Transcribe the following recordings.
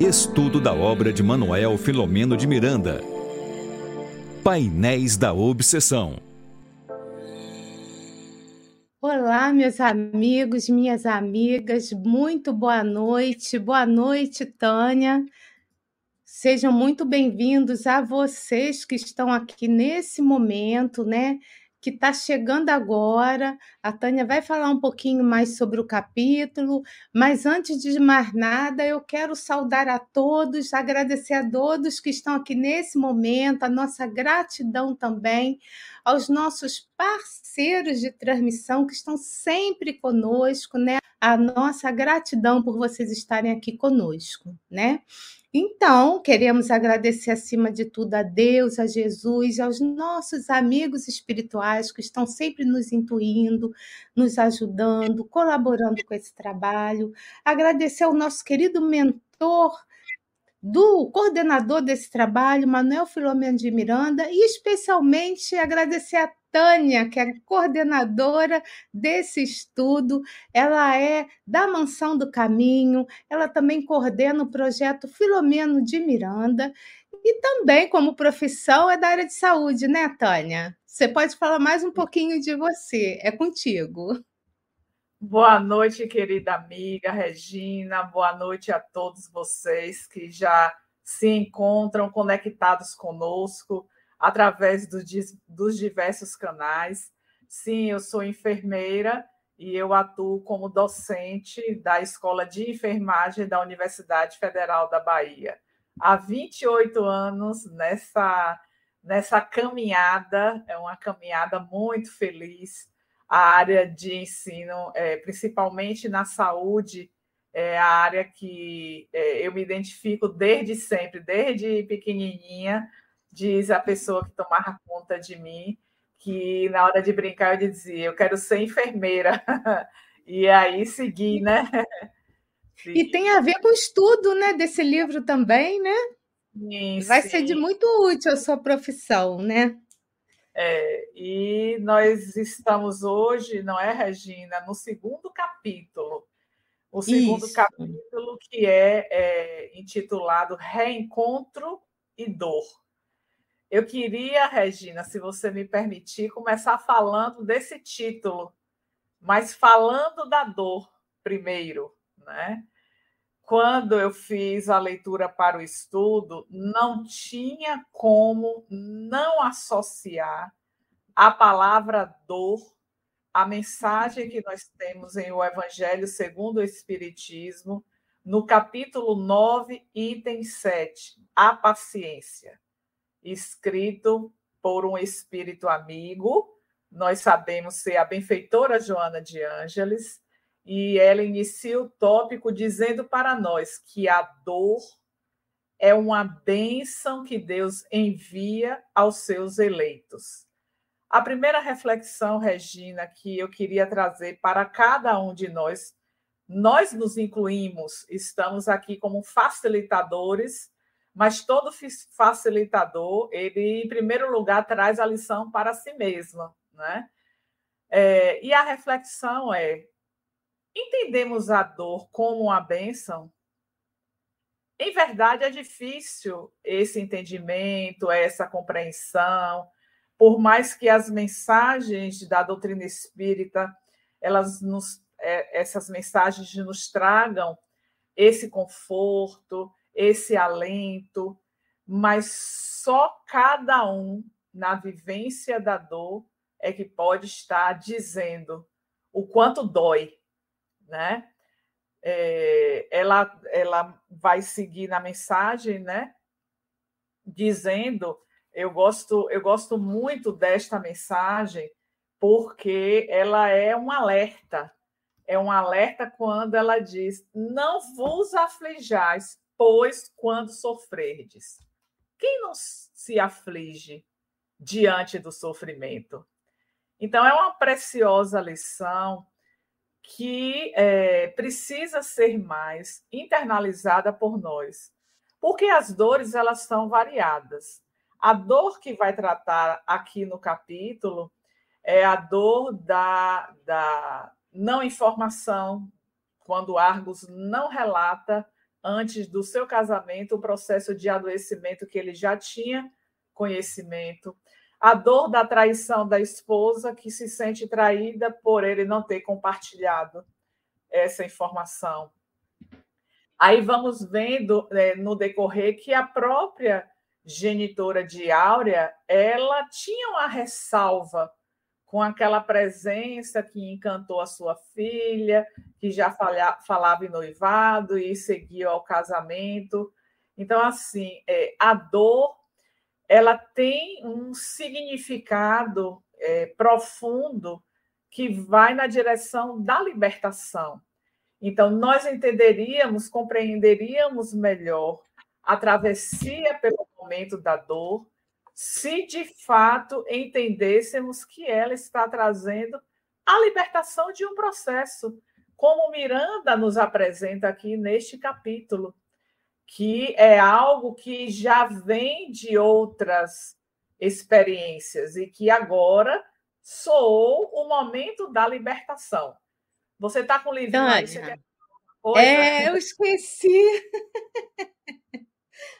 Estudo da obra de Manuel Filomeno de Miranda. Painéis da Obsessão. Olá, meus amigos, minhas amigas, muito boa noite. Boa noite, Tânia. Sejam muito bem-vindos a vocês que estão aqui nesse momento, né? Que está chegando agora. A Tânia vai falar um pouquinho mais sobre o capítulo, mas antes de mais nada, eu quero saudar a todos, agradecer a todos que estão aqui nesse momento, a nossa gratidão também aos nossos parceiros de transmissão que estão sempre conosco, né? A nossa gratidão por vocês estarem aqui conosco, né? Então, queremos agradecer acima de tudo a Deus, a Jesus, aos nossos amigos espirituais que estão sempre nos intuindo, nos ajudando, colaborando com esse trabalho. Agradecer ao nosso querido mentor, do coordenador desse trabalho, Manuel Filomeno de Miranda, e especialmente agradecer a Tânia, que é coordenadora desse estudo, ela é da Mansão do Caminho, ela também coordena o projeto Filomeno de Miranda e também, como profissão, é da área de saúde, né, Tânia? Você pode falar mais um pouquinho de você, é contigo. Boa noite, querida amiga Regina, boa noite a todos vocês que já se encontram conectados conosco através do, dos diversos canais. Sim, eu sou enfermeira e eu atuo como docente da Escola de Enfermagem da Universidade Federal da Bahia. Há 28 anos nessa, nessa caminhada, é uma caminhada muito feliz. A área de ensino, é, principalmente na saúde, é a área que é, eu me identifico desde sempre, desde pequenininha, diz a pessoa que tomava conta de mim, que na hora de brincar eu dizia, eu quero ser enfermeira. e aí segui, né? E tem a ver com o estudo, né, desse livro também, né? Sim, Vai sim. ser de muito útil a sua profissão, né? É, e nós estamos hoje, não é, Regina, no segundo capítulo. O segundo Isso. capítulo que é, é intitulado Reencontro e Dor. Eu queria, Regina, se você me permitir, começar falando desse título, mas falando da dor primeiro, né? Quando eu fiz a leitura para o estudo, não tinha como não associar a palavra dor à mensagem que nós temos em O Evangelho segundo o Espiritismo, no capítulo 9, item 7, a paciência escrito por um espírito amigo. Nós sabemos ser a benfeitora Joana de Ângeles, e ela inicia o tópico dizendo para nós que a dor é uma bênção que Deus envia aos seus eleitos. A primeira reflexão, Regina, que eu queria trazer para cada um de nós, nós nos incluímos, estamos aqui como facilitadores mas todo facilitador, ele, em primeiro lugar, traz a lição para si mesmo. Né? É, e a reflexão é: entendemos a dor como uma bênção? Em verdade, é difícil esse entendimento, essa compreensão, por mais que as mensagens da doutrina espírita, elas nos, é, essas mensagens nos tragam esse conforto, esse alento, mas só cada um, na vivência da dor, é que pode estar dizendo o quanto dói, né? É, ela, ela vai seguir na mensagem, né? Dizendo, eu gosto, eu gosto muito desta mensagem porque ela é um alerta. É um alerta quando ela diz: não vos aflijais, pois, quando sofrerdes. Quem não se aflige diante do sofrimento? Então, é uma preciosa lição que é, precisa ser mais internalizada por nós, porque as dores elas são variadas. A dor que vai tratar aqui no capítulo é a dor da, da não informação, quando Argos não relata antes do seu casamento, o processo de adoecimento que ele já tinha conhecimento, a dor da traição da esposa que se sente traída por ele não ter compartilhado essa informação. Aí vamos vendo é, no decorrer que a própria genitora de Áurea, ela tinha uma ressalva com aquela presença que encantou a sua filha, que já falava em noivado e seguia ao casamento. Então, assim, é, a dor ela tem um significado é, profundo que vai na direção da libertação. Então, nós entenderíamos, compreenderíamos melhor a travessia pelo momento da dor, se de fato entendêssemos que ela está trazendo a libertação de um processo, como Miranda nos apresenta aqui neste capítulo que é algo que já vem de outras experiências e que agora soou o momento da libertação. Você está com o livrinho aí? Você quer... é, eu esqueci.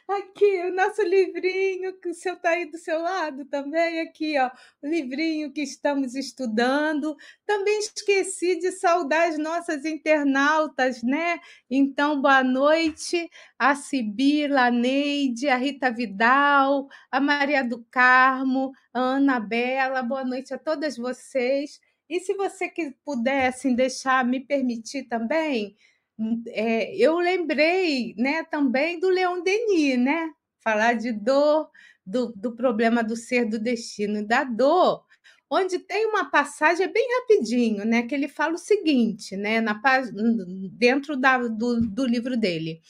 Aqui, o nosso livrinho, que o seu está aí do seu lado também, aqui, ó, o livrinho que estamos estudando. Também esqueci de saudar as nossas internautas, né? Então, boa noite a Sibila, a Neide, a Rita Vidal, a Maria do Carmo, a Ana Bela, boa noite a todas vocês. E se você que pudesse assim, deixar, me permitir também, é, eu lembrei né, também do Leon Denis, né? Falar de dor, do, do problema do ser, do destino, da dor, onde tem uma passagem é bem rapidinho, né? Que ele fala o seguinte, né? Na, dentro da, do, do livro dele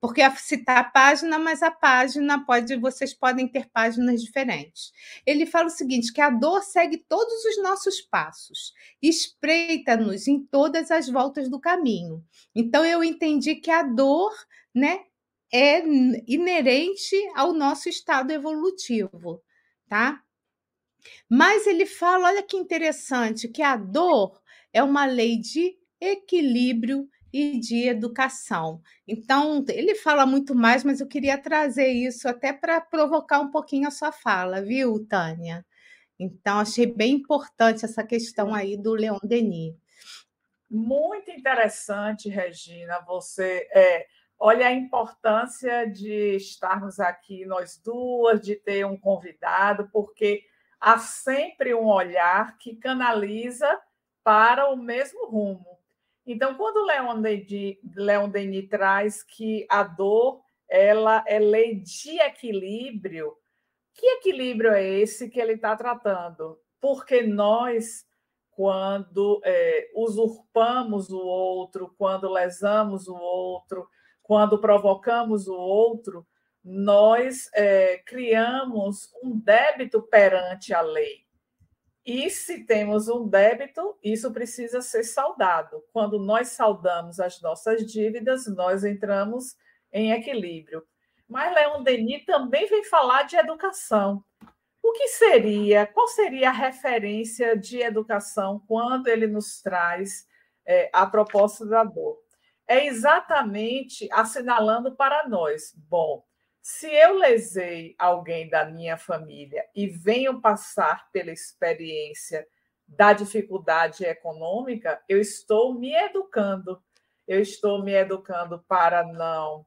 porque citar a página, mas a página pode, vocês podem ter páginas diferentes. Ele fala o seguinte: que a dor segue todos os nossos passos, espreita-nos em todas as voltas do caminho. Então eu entendi que a dor, né, é inerente ao nosso estado evolutivo, tá? Mas ele fala, olha que interessante, que a dor é uma lei de equilíbrio e de educação. Então, ele fala muito mais, mas eu queria trazer isso até para provocar um pouquinho a sua fala, viu, Tânia? Então, achei bem importante essa questão aí do Leon Denis. Muito interessante, Regina. Você é, olha a importância de estarmos aqui nós duas, de ter um convidado, porque há sempre um olhar que canaliza para o mesmo rumo. Então, quando Leon Denis, Leon Denis traz que a dor ela é lei de equilíbrio, que equilíbrio é esse que ele está tratando? Porque nós, quando é, usurpamos o outro, quando lesamos o outro, quando provocamos o outro, nós é, criamos um débito perante a lei. E se temos um débito, isso precisa ser saldado. Quando nós saldamos as nossas dívidas, nós entramos em equilíbrio. Mas Leon Denis também vem falar de educação. O que seria, qual seria a referência de educação quando ele nos traz é, a proposta da dor? É exatamente assinalando para nós. Bom, se eu lesei alguém da minha família e venho passar pela experiência da dificuldade econômica, eu estou me educando. Eu estou me educando para não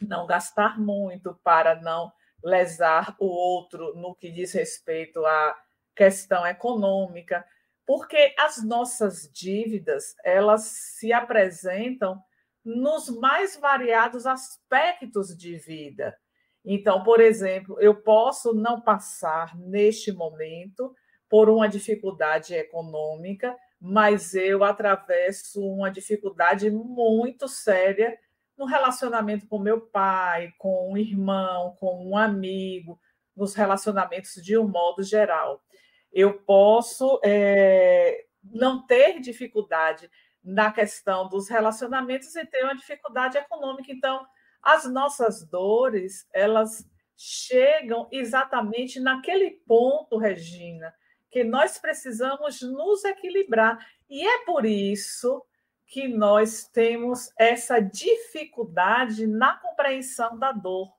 não gastar muito, para não lesar o outro no que diz respeito à questão econômica, porque as nossas dívidas, elas se apresentam nos mais variados aspectos de vida. Então, por exemplo, eu posso não passar neste momento por uma dificuldade econômica, mas eu atravesso uma dificuldade muito séria no relacionamento com meu pai, com um irmão, com um amigo, nos relacionamentos de um modo geral. Eu posso é, não ter dificuldade na questão dos relacionamentos e tem uma dificuldade econômica. Então, as nossas dores, elas chegam exatamente naquele ponto, Regina, que nós precisamos nos equilibrar. E é por isso que nós temos essa dificuldade na compreensão da dor.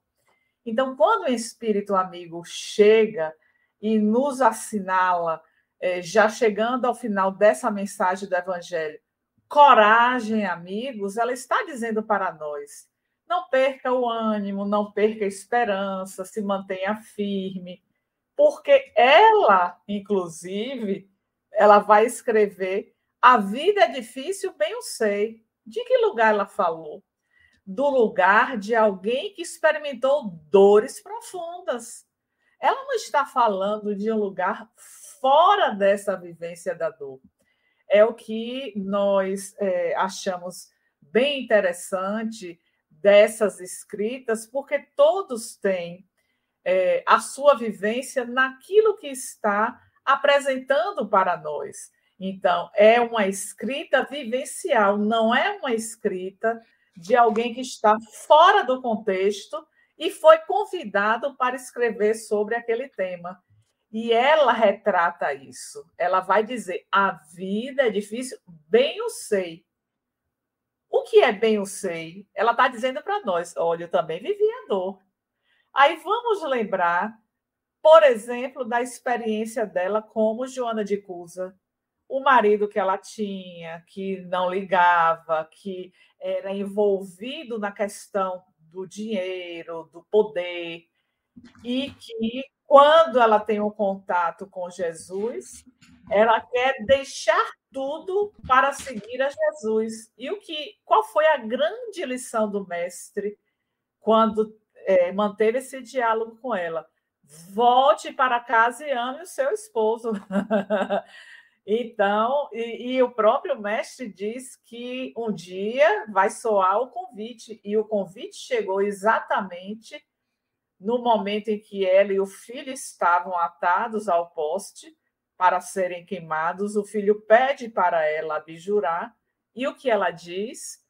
Então, quando o espírito amigo chega e nos assinala, é, já chegando ao final dessa mensagem do Evangelho, coragem, amigos, ela está dizendo para nós: não perca o ânimo, não perca a esperança, se mantenha firme, porque ela, inclusive, ela vai escrever: a vida é difícil, bem eu sei. De que lugar ela falou? Do lugar de alguém que experimentou dores profundas. Ela não está falando de um lugar fora dessa vivência da dor. É o que nós é, achamos bem interessante dessas escritas, porque todos têm é, a sua vivência naquilo que está apresentando para nós. Então, é uma escrita vivencial, não é uma escrita de alguém que está fora do contexto e foi convidado para escrever sobre aquele tema. E ela retrata isso. Ela vai dizer: a vida é difícil, bem eu sei. O que é bem eu sei? Ela está dizendo para nós: olha, eu também vivi a dor. Aí vamos lembrar, por exemplo, da experiência dela como Joana de Cusa. O marido que ela tinha, que não ligava, que era envolvido na questão do dinheiro, do poder, e que quando ela tem um contato com Jesus, ela quer deixar tudo para seguir a Jesus. E o que, qual foi a grande lição do mestre quando é, manteve esse diálogo com ela? Volte para casa e ame o seu esposo. então, e, e o próprio mestre diz que um dia vai soar o convite, e o convite chegou exatamente no momento em que ela e o filho estavam atados ao poste para serem queimados, o filho pede para ela abjurar, e o que ela diz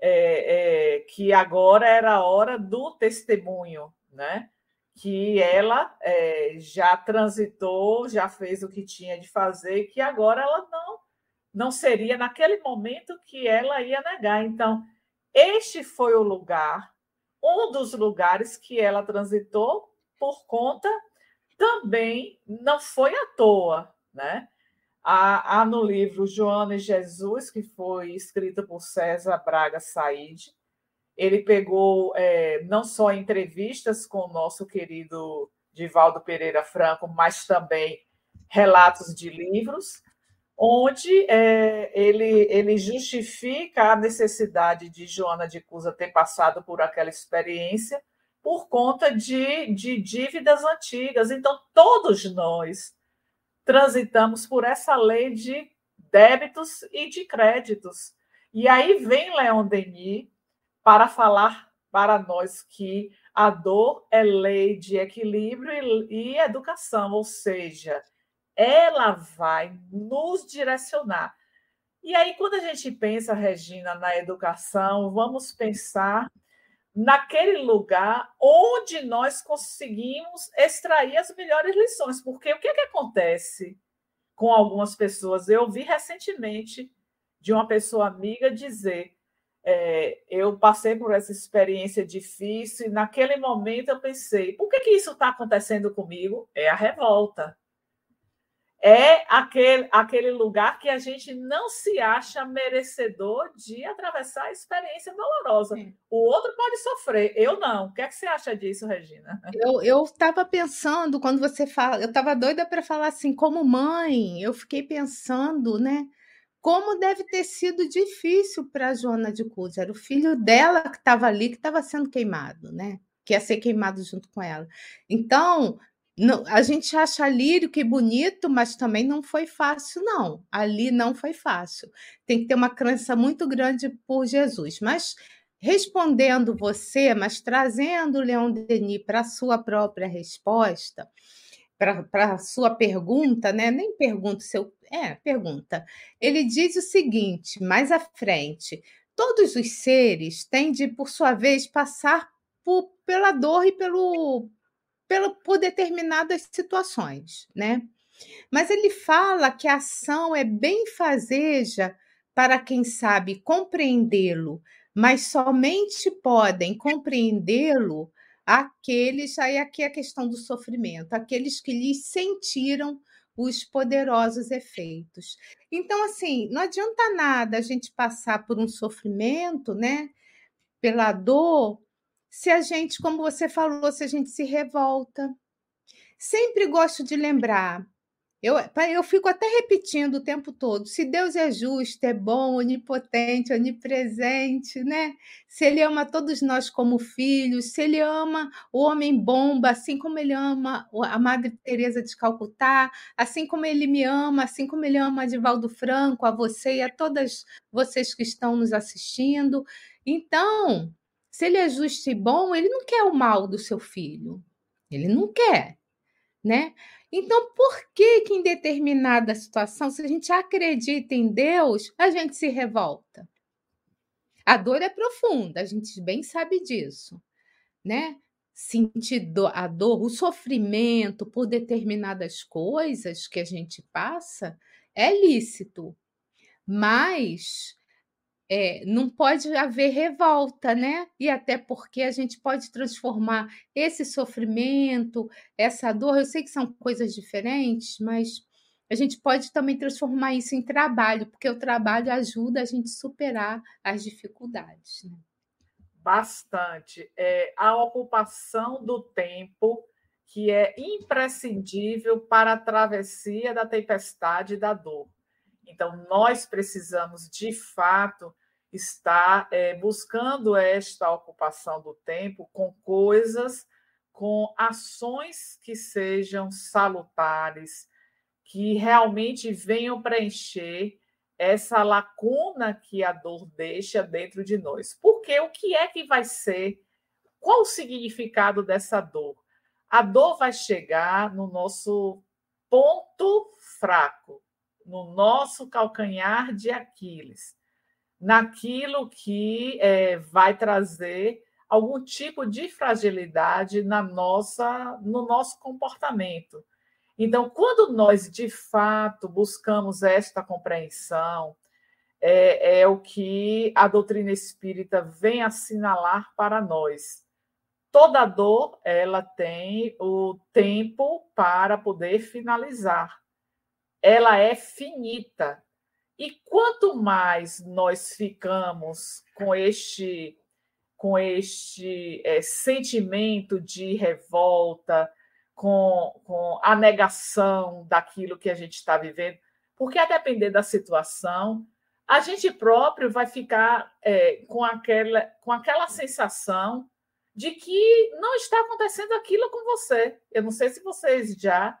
é, é que agora era a hora do testemunho, né? que ela é, já transitou, já fez o que tinha de fazer, que agora ela não não seria naquele momento que ela ia negar. Então, este foi o lugar um dos lugares que ela transitou por conta também não foi à toa, né? Há, há no livro Joana e Jesus, que foi escrito por César Braga Said, ele pegou é, não só entrevistas com o nosso querido Divaldo Pereira Franco, mas também relatos de livros, onde é, ele, ele justifica a necessidade de Joana de Cusa ter passado por aquela experiência por conta de, de dívidas antigas. Então, todos nós transitamos por essa lei de débitos e de créditos. E aí vem Leon Denis para falar para nós que a dor é lei de equilíbrio e, e educação, ou seja, ela vai nos direcionar. E aí, quando a gente pensa, Regina, na educação, vamos pensar naquele lugar onde nós conseguimos extrair as melhores lições. Porque o que, é que acontece com algumas pessoas? Eu vi recentemente de uma pessoa amiga dizer: é, eu passei por essa experiência difícil e naquele momento eu pensei: por que, que isso está acontecendo comigo? É a revolta é aquele, aquele lugar que a gente não se acha merecedor de atravessar a experiência dolorosa. Sim. O outro pode sofrer, eu não. O que é que você acha disso, Regina? Eu estava pensando, quando você fala, eu estava doida para falar assim, como mãe, eu fiquei pensando, né? Como deve ter sido difícil para a Joana de Cusa. Era o filho dela que estava ali, que estava sendo queimado, né? Que ia ser queimado junto com ela. Então, não, a gente acha lírico e bonito, mas também não foi fácil, não. Ali não foi fácil. Tem que ter uma crença muito grande por Jesus. Mas respondendo você, mas trazendo o Leon Denis para a sua própria resposta, para a sua pergunta, né? Nem pergunta, seu. É, pergunta. Ele diz o seguinte, mais à frente: todos os seres têm de, por sua vez, passar por, pela dor e pelo pelo, por determinadas situações, né? Mas ele fala que a ação é bem fazeja para quem sabe compreendê-lo, mas somente podem compreendê-lo aqueles, aí aqui é a questão do sofrimento, aqueles que lhes sentiram os poderosos efeitos. Então, assim, não adianta nada a gente passar por um sofrimento, né? Pela dor, se a gente, como você falou, se a gente se revolta. Sempre gosto de lembrar eu, eu fico até repetindo o tempo todo: se Deus é justo, é bom, onipotente, onipresente, né? Se Ele ama todos nós como filhos, se Ele ama o homem bomba, assim como Ele ama a Madre Teresa de Calcutá, assim como Ele me ama, assim como Ele ama a Divaldo Franco, a você e a todas vocês que estão nos assistindo. Então, se Ele é justo e bom, Ele não quer o mal do seu filho. Ele não quer, né? Então, por que que em determinada situação, se a gente acredita em Deus, a gente se revolta? A dor é profunda, a gente bem sabe disso, né? Sentir a dor, o sofrimento por determinadas coisas que a gente passa é lícito, mas é, não pode haver revolta, né? E até porque a gente pode transformar esse sofrimento, essa dor, eu sei que são coisas diferentes, mas a gente pode também transformar isso em trabalho, porque o trabalho ajuda a gente a superar as dificuldades. Né? Bastante. É, a ocupação do tempo, que é imprescindível para a travessia da tempestade e da dor. Então, nós precisamos, de fato, está é, buscando esta ocupação do tempo com coisas, com ações que sejam salutares, que realmente venham preencher essa lacuna que a dor deixa dentro de nós. Porque o que é que vai ser? Qual o significado dessa dor? A dor vai chegar no nosso ponto fraco, no nosso calcanhar de Aquiles naquilo que é, vai trazer algum tipo de fragilidade na nossa, no nosso comportamento. Então, quando nós de fato buscamos esta compreensão, é, é o que a doutrina espírita vem assinalar para nós. Toda dor ela tem o tempo para poder finalizar. Ela é finita. E quanto mais nós ficamos com este com este é, sentimento de revolta, com, com a negação daquilo que a gente está vivendo, porque a depender da situação, a gente próprio vai ficar é, com, aquela, com aquela sensação de que não está acontecendo aquilo com você. Eu não sei se vocês já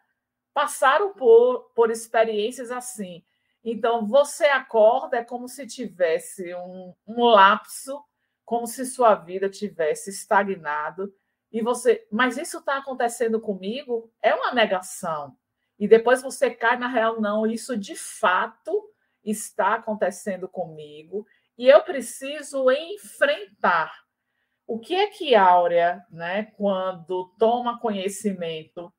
passaram por, por experiências assim. Então, você acorda, é como se tivesse um, um lapso, como se sua vida tivesse estagnado. E você, mas isso está acontecendo comigo? É uma negação. E depois você cai na real, não, isso de fato está acontecendo comigo e eu preciso enfrentar. O que é que Áurea, né, quando toma conhecimento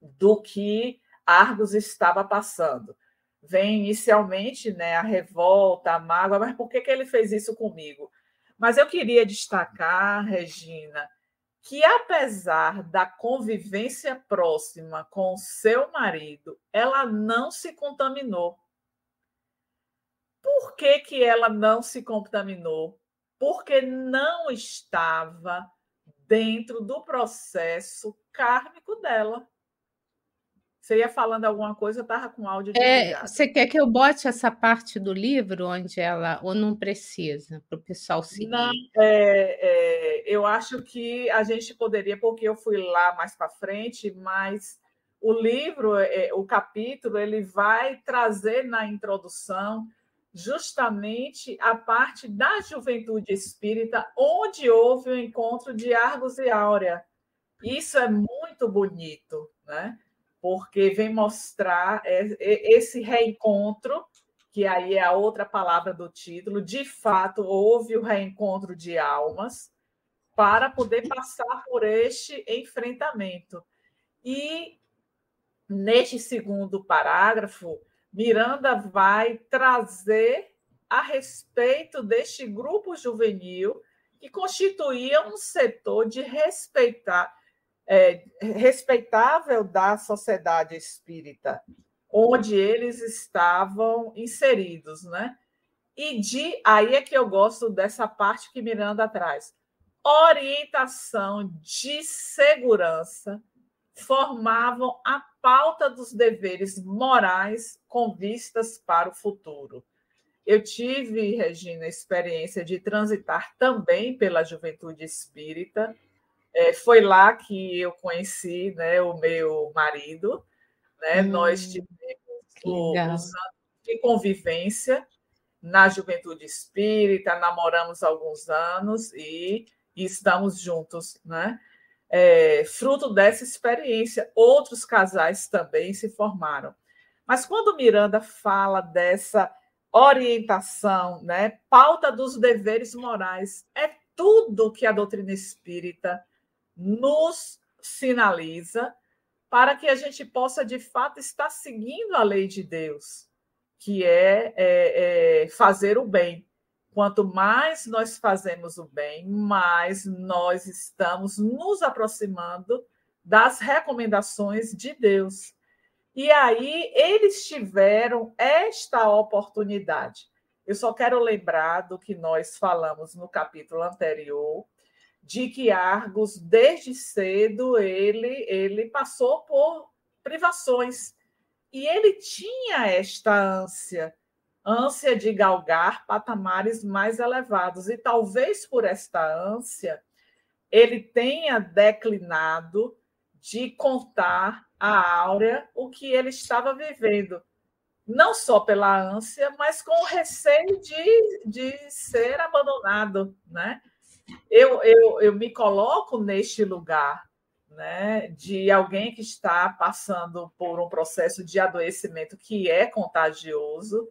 do que Argos estava passando? Vem inicialmente né, a revolta, a mágoa, mas por que, que ele fez isso comigo? Mas eu queria destacar, Regina, que apesar da convivência próxima com o seu marido, ela não se contaminou. Por que, que ela não se contaminou? Porque não estava dentro do processo kármico dela. Você ia falando alguma coisa, eu estava com áudio é, Você quer que eu bote essa parte do livro onde ela, ou não precisa, para o pessoal seguir? Não, é, é, eu acho que a gente poderia, porque eu fui lá mais para frente, mas o livro, é, o capítulo, ele vai trazer na introdução justamente a parte da juventude espírita, onde houve o encontro de Argos e Áurea. Isso é muito bonito, né? Porque vem mostrar esse reencontro, que aí é a outra palavra do título. De fato, houve o reencontro de almas para poder passar por este enfrentamento. E neste segundo parágrafo, Miranda vai trazer a respeito deste grupo juvenil que constituía um setor de respeitar, é, respeitável da sociedade espírita, onde eles estavam inseridos, né? E de aí é que eu gosto dessa parte que Miranda traz. Orientação de segurança formavam a pauta dos deveres morais com vistas para o futuro. Eu tive, Regina, experiência de transitar também pela juventude espírita. É, foi lá que eu conheci né, o meu marido. Né? Hum, Nós tivemos os anos de convivência na juventude espírita, namoramos alguns anos e, e estamos juntos. Né? É, fruto dessa experiência, outros casais também se formaram. Mas quando Miranda fala dessa orientação, né? pauta dos deveres morais. É tudo que a doutrina espírita nos sinaliza para que a gente possa, de fato, estar seguindo a lei de Deus, que é, é, é fazer o bem. Quanto mais nós fazemos o bem, mais nós estamos nos aproximando das recomendações de Deus. E aí eles tiveram esta oportunidade. Eu só quero lembrar do que nós falamos no capítulo anterior, de que Argos, desde cedo, ele, ele passou por privações. E ele tinha esta ânsia, ânsia de galgar patamares mais elevados. E talvez por esta ânsia, ele tenha declinado de contar a Áurea o que ele estava vivendo, não só pela ânsia, mas com o receio de, de ser abandonado. Né? Eu, eu, eu me coloco neste lugar né, de alguém que está passando por um processo de adoecimento que é contagioso,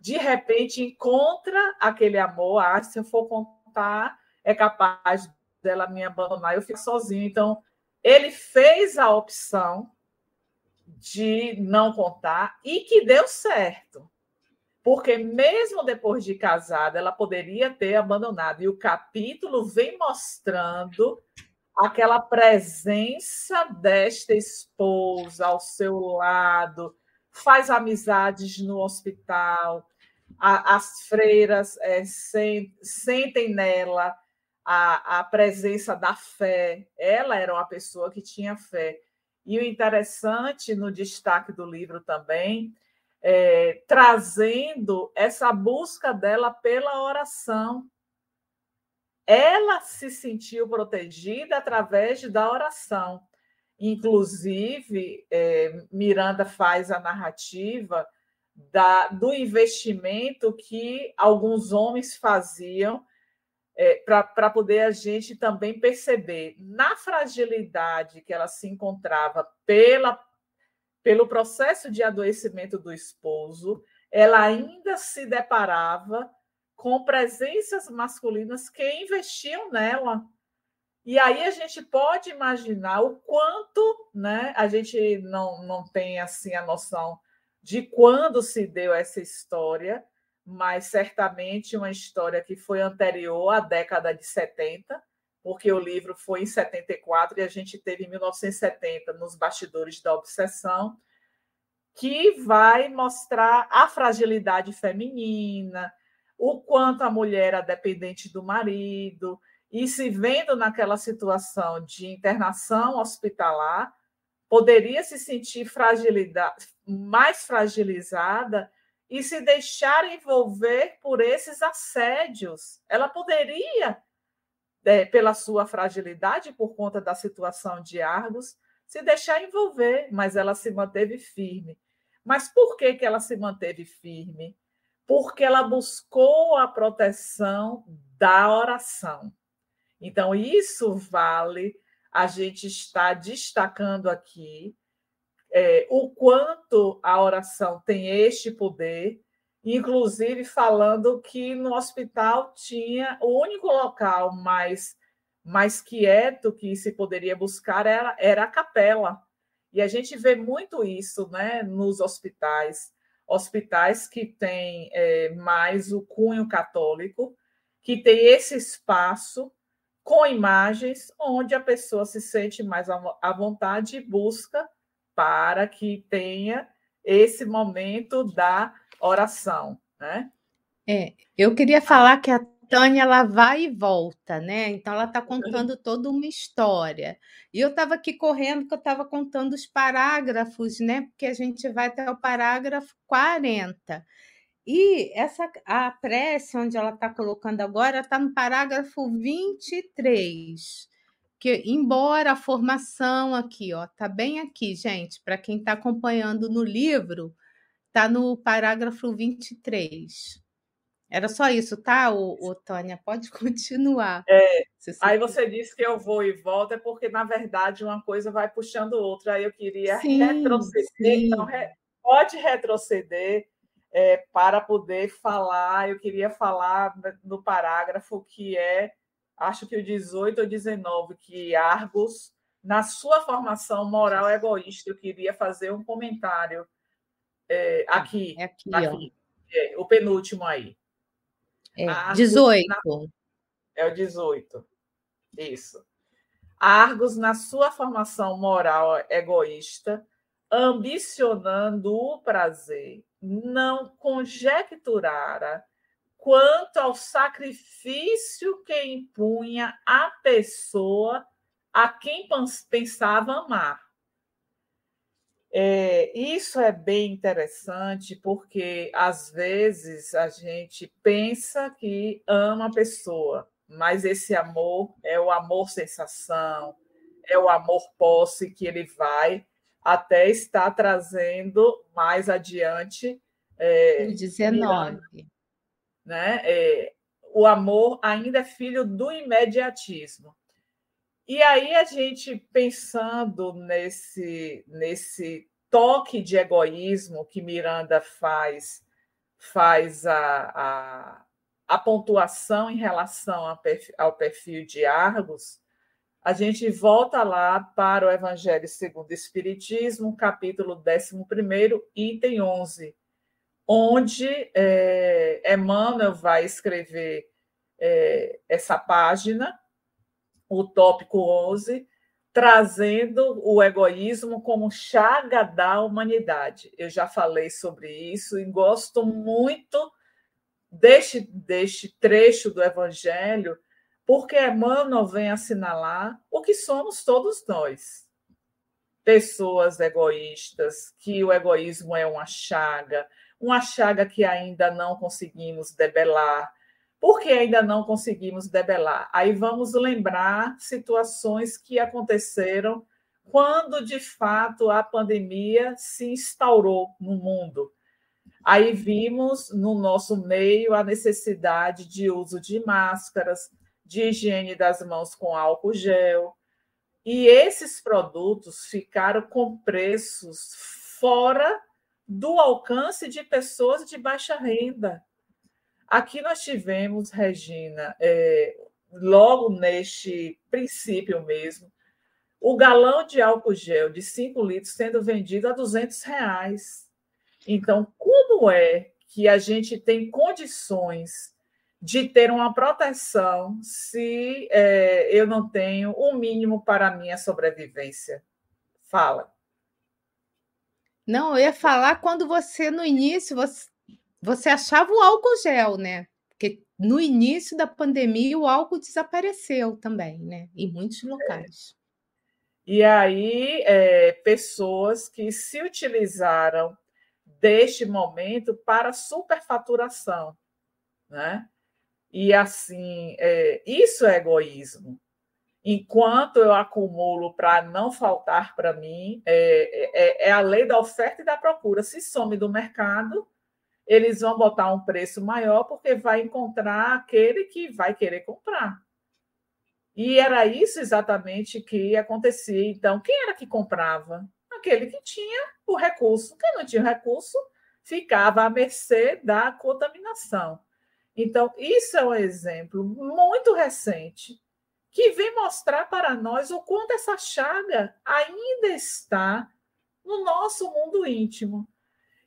de repente encontra aquele amor, ah, se eu for contar, é capaz dela me abandonar, eu fico sozinho. Então, ele fez a opção de não contar e que deu certo. Porque mesmo depois de casada, ela poderia ter abandonado. E o capítulo vem mostrando aquela presença desta esposa ao seu lado, faz amizades no hospital, a, as freiras é, sentem nela a, a presença da fé. Ela era uma pessoa que tinha fé. E o interessante no destaque do livro também, é, trazendo essa busca dela pela oração. Ela se sentiu protegida através da oração. Inclusive, é, Miranda faz a narrativa da, do investimento que alguns homens faziam é, para poder a gente também perceber na fragilidade que ela se encontrava pela, pelo processo de adoecimento do esposo, ela ainda se deparava com presenças masculinas que investiam nela. E aí a gente pode imaginar o quanto, né? A gente não, não tem assim a noção de quando se deu essa história, mas certamente uma história que foi anterior à década de 70, porque o livro foi em 74 e a gente teve em 1970 nos bastidores da obsessão, que vai mostrar a fragilidade feminina, o quanto a mulher é dependente do marido, e se vendo naquela situação de internação hospitalar, poderia se sentir mais fragilizada e se deixar envolver por esses assédios. Ela poderia, é, pela sua fragilidade, por conta da situação de Argos, se deixar envolver, mas ela se manteve firme. Mas por que, que ela se manteve firme? Porque ela buscou a proteção da oração. Então, isso vale a gente estar destacando aqui é, o quanto a oração tem este poder, inclusive falando que no hospital tinha o único local mais, mais quieto que se poderia buscar era, era a capela. E a gente vê muito isso né, nos hospitais, hospitais que têm é, mais o cunho católico, que tem esse espaço com imagens onde a pessoa se sente mais à vontade e busca para que tenha esse momento da oração, né? É, eu queria falar que a Tânia ela vai e volta, né? Então ela está contando toda uma história. E eu estava aqui correndo que eu estava contando os parágrafos, né? Porque a gente vai até o parágrafo 40. E essa a prece onde ela está colocando agora está no parágrafo 23. Que, embora a formação aqui, ó, tá bem aqui, gente, para quem está acompanhando no livro, tá no parágrafo 23. Era só isso, tá, ô, ô Tânia? Pode continuar. É, aí você disse que eu vou e volto, é porque, na verdade, uma coisa vai puxando outra. Aí eu queria sim, retroceder. Sim. Então, re, pode retroceder é, para poder falar. Eu queria falar no parágrafo que é, acho que o 18 ou 19, que Argos, na sua formação moral egoísta, eu queria fazer um comentário é, aqui. É aqui, aqui é, o penúltimo aí. É, Argos, 18. Na... É o 18. Isso. Argos, na sua formação moral egoísta, ambicionando o prazer, não conjecturara quanto ao sacrifício que impunha a pessoa a quem pensava amar. É, isso é bem interessante porque às vezes a gente pensa que ama a pessoa, mas esse amor é o amor sensação, é o amor posse que ele vai até estar trazendo mais adiante. É, 19. né? É, o amor ainda é filho do imediatismo. E aí a gente pensando nesse nesse toque de egoísmo que Miranda faz faz a, a, a pontuação em relação ao perfil de Argos, a gente volta lá para o Evangelho segundo o Espiritismo, capítulo 11, item 11, onde é, Emmanuel vai escrever é, essa página o tópico 11, trazendo o egoísmo como chaga da humanidade. Eu já falei sobre isso e gosto muito deste, deste trecho do Evangelho, porque Emmanuel vem assinalar o que somos todos nós. Pessoas egoístas, que o egoísmo é uma chaga, uma chaga que ainda não conseguimos debelar, porque ainda não conseguimos debelar. Aí vamos lembrar situações que aconteceram quando de fato a pandemia se instaurou no mundo. Aí vimos no nosso meio a necessidade de uso de máscaras, de higiene das mãos com álcool gel. E esses produtos ficaram com preços fora do alcance de pessoas de baixa renda. Aqui nós tivemos, Regina, é, logo neste princípio mesmo, o galão de álcool gel de 5 litros sendo vendido a 200 reais. Então, como é que a gente tem condições de ter uma proteção se é, eu não tenho o um mínimo para a minha sobrevivência? Fala. Não, eu ia falar quando você, no início, você você achava o álcool gel, né? Porque no início da pandemia o álcool desapareceu também, né? Em muitos é. locais. É. E aí, é, pessoas que se utilizaram deste momento para superfaturação, né? E assim, é, isso é egoísmo. Enquanto eu acumulo para não faltar para mim, é, é, é, a lei da oferta e da procura. Se some do mercado, eles vão botar um preço maior porque vai encontrar aquele que vai querer comprar. E era isso exatamente que acontecia. Então, quem era que comprava? Aquele que tinha o recurso. Quem não tinha o recurso ficava à mercê da contaminação. Então, isso é um exemplo muito recente que vem mostrar para nós o quanto essa chaga ainda está no nosso mundo íntimo.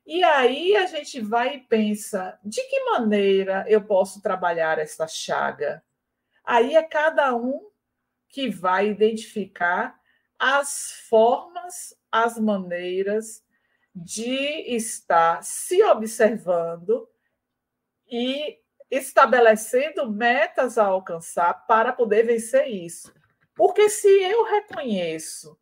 E aí a gente vai e pensa: de que maneira eu posso trabalhar essa chaga? Aí é cada um que vai identificar as formas, as maneiras de estar se observando e estabelecendo metas a alcançar para poder vencer isso. Porque se eu reconheço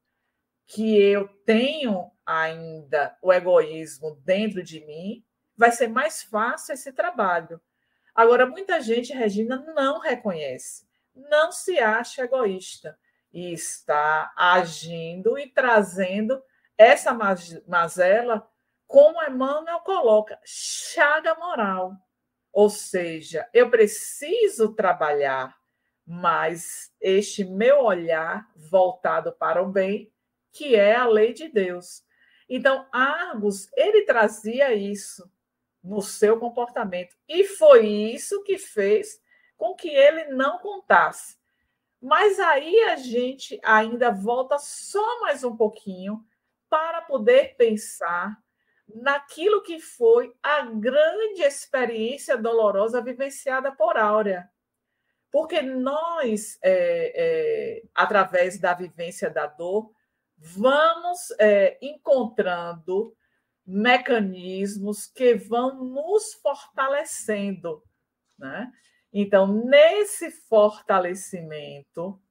que eu tenho ainda o egoísmo dentro de mim, vai ser mais fácil esse trabalho. Agora, muita gente, Regina, não reconhece, não se acha egoísta e está agindo e trazendo essa mazela, como Emmanuel coloca, chaga moral. Ou seja, eu preciso trabalhar mais este meu olhar voltado para o bem, que é a lei de Deus. Então, Argos, ele trazia isso no seu comportamento. E foi isso que fez com que ele não contasse. Mas aí a gente ainda volta só mais um pouquinho para poder pensar naquilo que foi a grande experiência dolorosa vivenciada por Áurea. Porque nós, é, é, através da vivência da dor, vamos é, encontrando mecanismos que vão nos fortalecendo. Né? Então, nesse fortalecimento,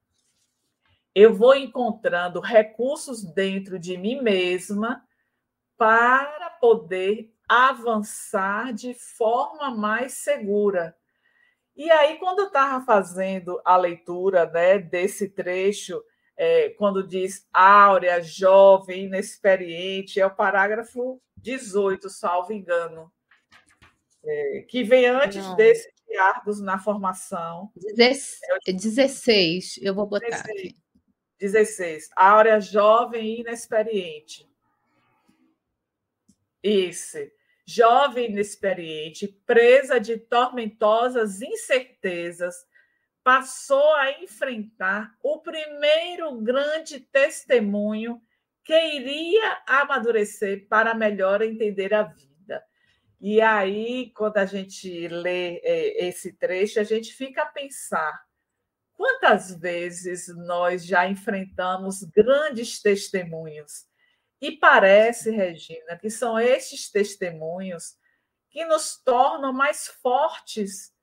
eu vou encontrando recursos dentro de mim mesma para poder avançar de forma mais segura. E aí, quando eu estava fazendo a leitura né, desse trecho, é, quando diz áurea, jovem, inexperiente, é o parágrafo 18, salvo engano, é, que vem antes Não. desse de Argos na formação. 16, eu vou botar 16, aqui. 16. Áurea, jovem e inexperiente. Isso. Jovem inexperiente, presa de tormentosas incertezas, passou a enfrentar o primeiro grande testemunho que iria amadurecer para melhor entender a vida. E aí, quando a gente lê é, esse trecho, a gente fica a pensar quantas vezes nós já enfrentamos grandes testemunhos. E parece, Regina, que são estes testemunhos que nos tornam mais fortes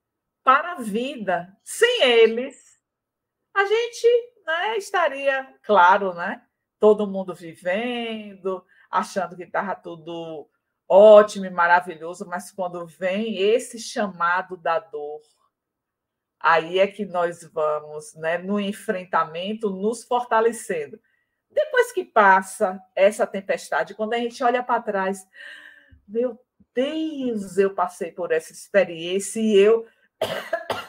para a vida. Sem eles, a gente né, estaria, claro, né? Todo mundo vivendo, achando que estava tudo ótimo e maravilhoso, mas quando vem esse chamado da dor, aí é que nós vamos, né, no enfrentamento, nos fortalecendo. Depois que passa essa tempestade, quando a gente olha para trás, meu Deus, eu passei por essa experiência e eu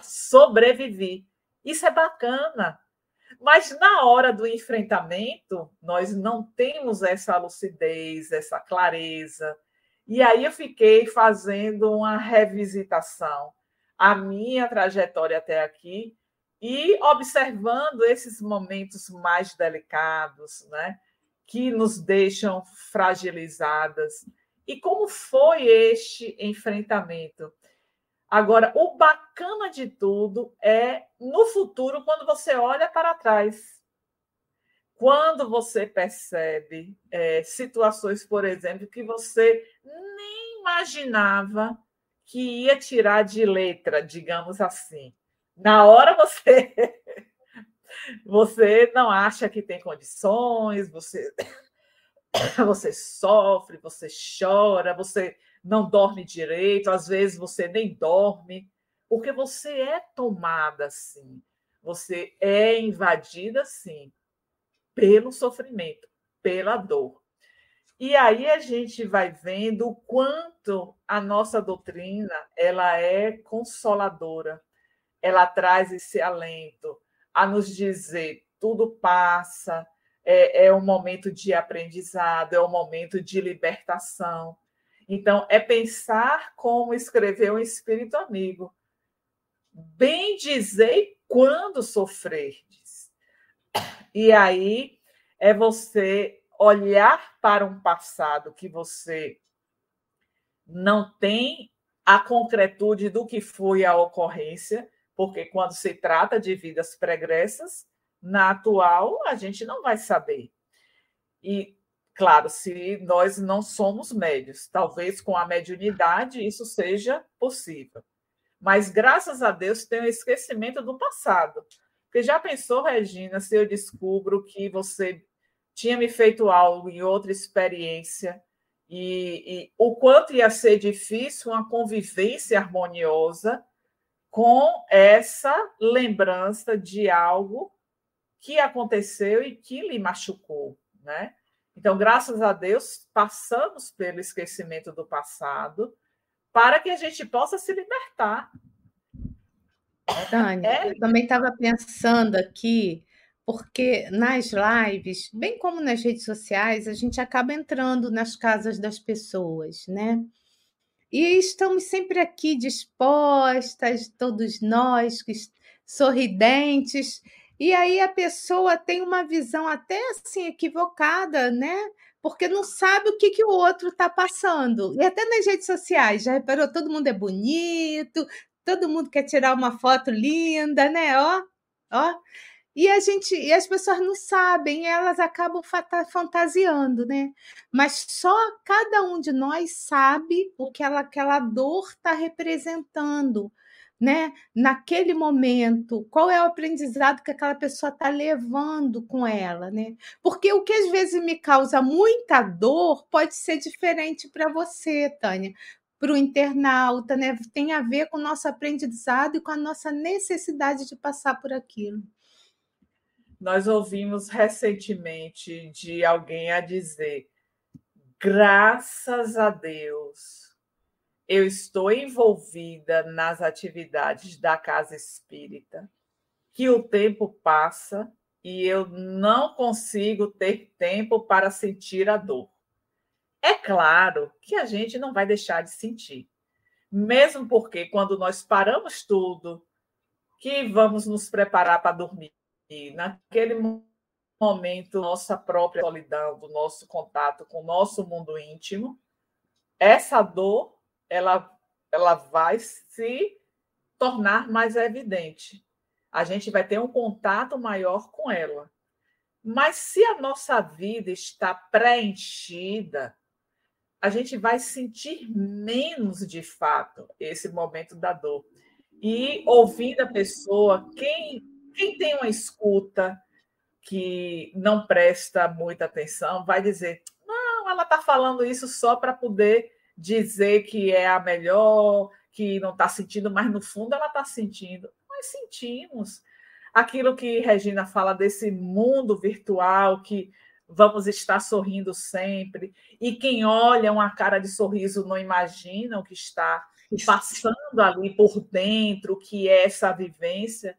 sobrevivi. Isso é bacana. Mas na hora do enfrentamento, nós não temos essa lucidez, essa clareza. E aí eu fiquei fazendo uma revisitação a minha trajetória até aqui e observando esses momentos mais delicados, né, que nos deixam fragilizadas. E como foi este enfrentamento? Agora, o bacana de tudo é no futuro, quando você olha para trás. Quando você percebe é, situações, por exemplo, que você nem imaginava que ia tirar de letra, digamos assim. Na hora você você não acha que tem condições, você você sofre, você chora, você não dorme direito, às vezes você nem dorme, porque você é tomada assim, você é invadida sim pelo sofrimento, pela dor. E aí a gente vai vendo o quanto a nossa doutrina ela é consoladora, ela traz esse alento a nos dizer tudo passa, é, é um momento de aprendizado, é um momento de libertação. Então, é pensar como escreveu um espírito amigo. Bem dizer quando sofrerdes. E aí é você olhar para um passado que você não tem a concretude do que foi a ocorrência, porque quando se trata de vidas pregressas, na atual a gente não vai saber. E, claro, se nós não somos médios, talvez com a mediunidade isso seja possível. Mas, graças a Deus, tem o esquecimento do passado. Porque já pensou, Regina, se eu descubro que você tinha me feito algo em outra experiência e, e o quanto ia ser difícil uma convivência harmoniosa com essa lembrança de algo que aconteceu e que lhe machucou, né? Então, graças a Deus, passamos pelo esquecimento do passado para que a gente possa se libertar. Tânia, é... eu também estava pensando aqui porque nas lives, bem como nas redes sociais, a gente acaba entrando nas casas das pessoas, né? E estamos sempre aqui dispostas, todos nós, sorridentes, e aí a pessoa tem uma visão até assim equivocada, né? Porque não sabe o que, que o outro está passando. E até nas redes sociais, já reparou? Todo mundo é bonito, todo mundo quer tirar uma foto linda, né? Ó, ó. E a gente, e as pessoas não sabem, elas acabam fantasiando, né? Mas só cada um de nós sabe o que ela, aquela dor está representando, né? Naquele momento, qual é o aprendizado que aquela pessoa está levando com ela, né? Porque o que às vezes me causa muita dor pode ser diferente para você, Tânia para o internauta, né? Tem a ver com o nosso aprendizado e com a nossa necessidade de passar por aquilo. Nós ouvimos recentemente de alguém a dizer: graças a Deus, eu estou envolvida nas atividades da casa espírita, que o tempo passa e eu não consigo ter tempo para sentir a dor. É claro que a gente não vai deixar de sentir, mesmo porque quando nós paramos tudo, que vamos nos preparar para dormir, naquele momento, nossa própria solidão, do nosso contato com o nosso mundo íntimo, essa dor ela, ela vai se tornar mais evidente. A gente vai ter um contato maior com ela. Mas se a nossa vida está preenchida, a gente vai sentir menos de fato esse momento da dor. E ouvindo a pessoa, quem quem tem uma escuta que não presta muita atenção vai dizer: não, ela está falando isso só para poder dizer que é a melhor, que não está sentindo, mas no fundo ela está sentindo. Nós sentimos. Aquilo que Regina fala desse mundo virtual que vamos estar sorrindo sempre. E quem olha uma cara de sorriso não imagina o que está passando ali por dentro, o que é essa vivência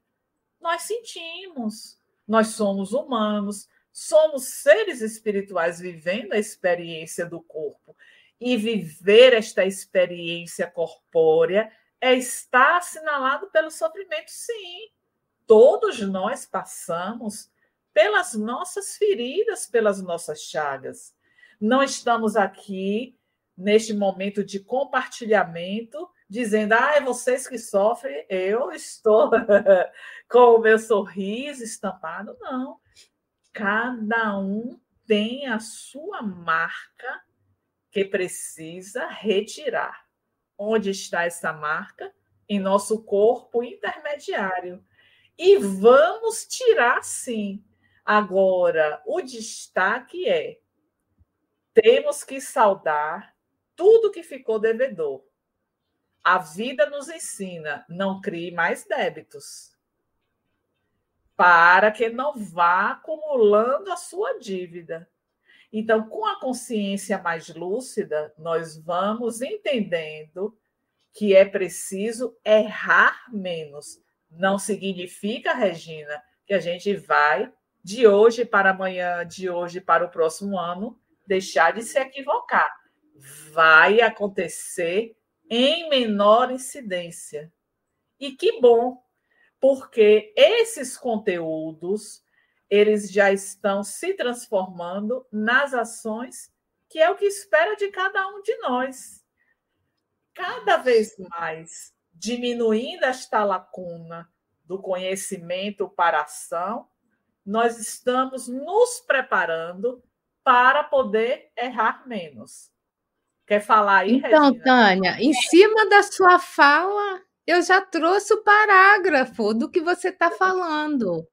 nós sentimos. Nós somos humanos, somos seres espirituais vivendo a experiência do corpo. E viver esta experiência corpórea é estar assinalado pelo sofrimento, sim. Todos nós passamos pelas nossas feridas, pelas nossas chagas. Não estamos aqui neste momento de compartilhamento dizendo: ah, vocês que sofrem, eu estou com o meu sorriso estampado. Não. Cada um tem a sua marca que precisa retirar. Onde está essa marca? Em nosso corpo intermediário. E vamos tirar sim. Agora, o destaque é: temos que saudar tudo que ficou devedor a vida nos ensina, não crie mais débitos, para que não vá acumulando a sua dívida. Então, com a consciência mais lúcida, nós vamos entendendo que é preciso errar menos. Não significa, Regina, que a gente vai de hoje para amanhã, de hoje para o próximo ano, deixar de se equivocar. Vai acontecer em menor incidência. E que bom, porque esses conteúdos eles já estão se transformando nas ações que é o que espera de cada um de nós. cada vez mais diminuindo esta lacuna do conhecimento para a ação, nós estamos nos preparando para poder errar menos. Quer falar aí, Então, Regina? Tânia, em cima da sua fala, eu já trouxe o parágrafo do que você está falando.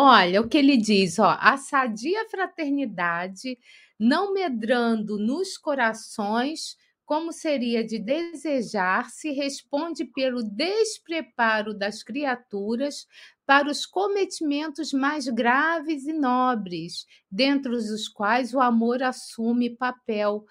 Olha o que ele diz, ó, a sadia fraternidade, não medrando nos corações, como seria de desejar, se responde pelo despreparo das criaturas para os cometimentos mais graves e nobres, dentre os quais o amor assume papel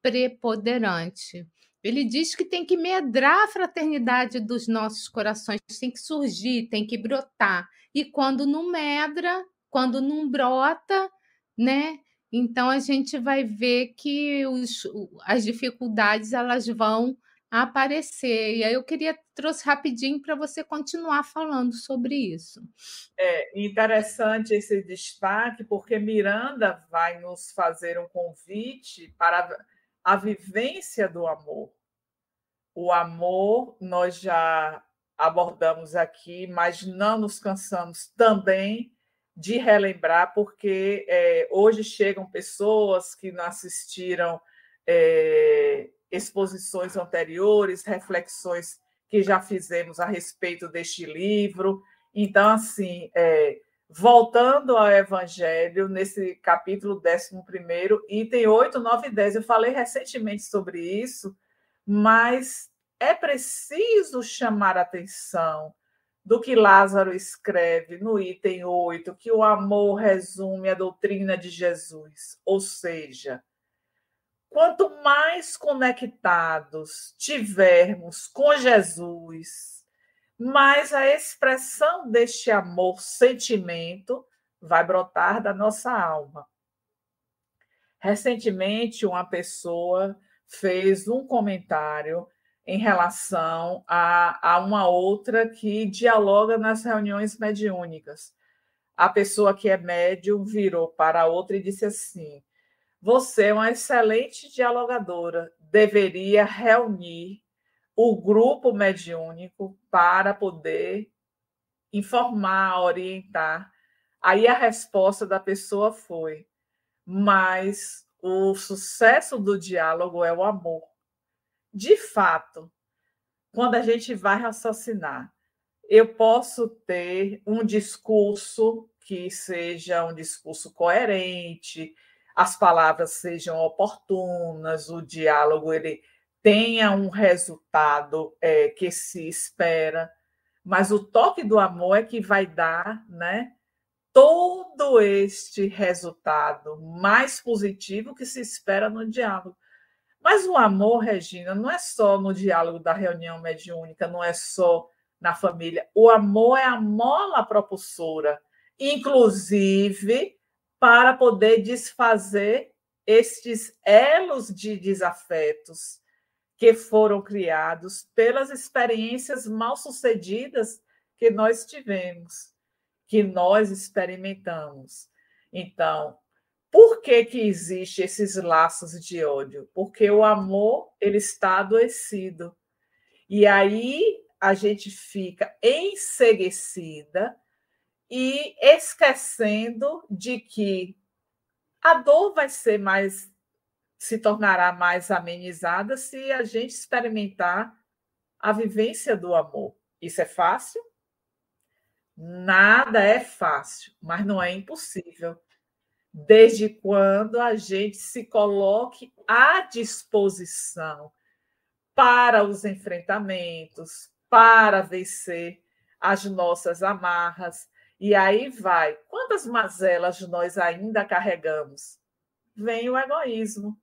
preponderante. Ele diz que tem que medrar a fraternidade dos nossos corações, tem que surgir, tem que brotar. E quando não medra, quando não brota, né? Então a gente vai ver que os, as dificuldades elas vão aparecer. E aí eu queria trouxe rapidinho para você continuar falando sobre isso. É interessante esse destaque, porque Miranda vai nos fazer um convite para a vivência do amor. O amor nós já abordamos aqui, mas não nos cansamos também de relembrar, porque é, hoje chegam pessoas que não assistiram é, exposições anteriores, reflexões que já fizemos a respeito deste livro. Então, assim, é, voltando ao Evangelho, nesse capítulo 11, item 8, 9 e 10, eu falei recentemente sobre isso, mas é preciso chamar a atenção do que Lázaro escreve no item 8, que o amor resume a doutrina de Jesus, ou seja, Quanto mais conectados tivermos com Jesus, mais a expressão deste amor, sentimento, vai brotar da nossa alma. Recentemente, uma pessoa fez um comentário em relação a, a uma outra que dialoga nas reuniões mediúnicas. A pessoa que é médium virou para a outra e disse assim: você é uma excelente dialogadora. Deveria reunir o grupo mediúnico para poder informar, orientar. Aí a resposta da pessoa foi: mas o sucesso do diálogo é o amor. De fato, quando a gente vai raciocinar, eu posso ter um discurso que seja um discurso coerente, as palavras sejam oportunas, o diálogo ele tenha um resultado é, que se espera, mas o toque do amor é que vai dar, né? Todo este resultado mais positivo que se espera no diálogo. Mas o amor, Regina, não é só no diálogo da reunião mediúnica, não é só na família. O amor é a mola propulsora, inclusive para poder desfazer estes elos de desafetos que foram criados pelas experiências mal sucedidas que nós tivemos, que nós experimentamos. Então, por que que existe esses laços de ódio? Porque o amor ele está adoecido. E aí a gente fica enseguecida e esquecendo de que a dor vai ser mais se tornará mais amenizada se a gente experimentar a vivência do amor. Isso é fácil? Nada é fácil, mas não é impossível. Desde quando a gente se coloque à disposição para os enfrentamentos, para vencer as nossas amarras, e aí vai. Quantas mazelas nós ainda carregamos? Vem o egoísmo.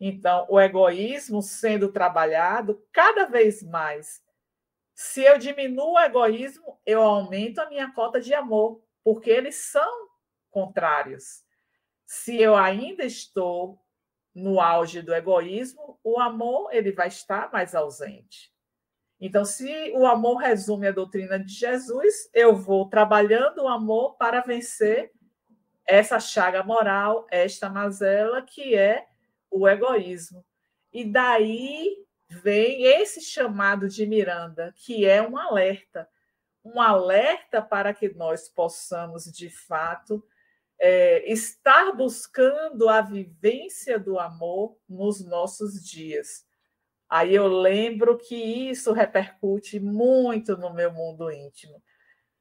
Então, o egoísmo sendo trabalhado cada vez mais. Se eu diminuo o egoísmo, eu aumento a minha cota de amor, porque eles são contrários. Se eu ainda estou no auge do egoísmo, o amor ele vai estar mais ausente. Então, se o amor resume a doutrina de Jesus, eu vou trabalhando o amor para vencer essa chaga moral, esta mazela que é o egoísmo. E daí vem esse chamado de Miranda, que é um alerta um alerta para que nós possamos, de fato, é, estar buscando a vivência do amor nos nossos dias. Aí eu lembro que isso repercute muito no meu mundo íntimo.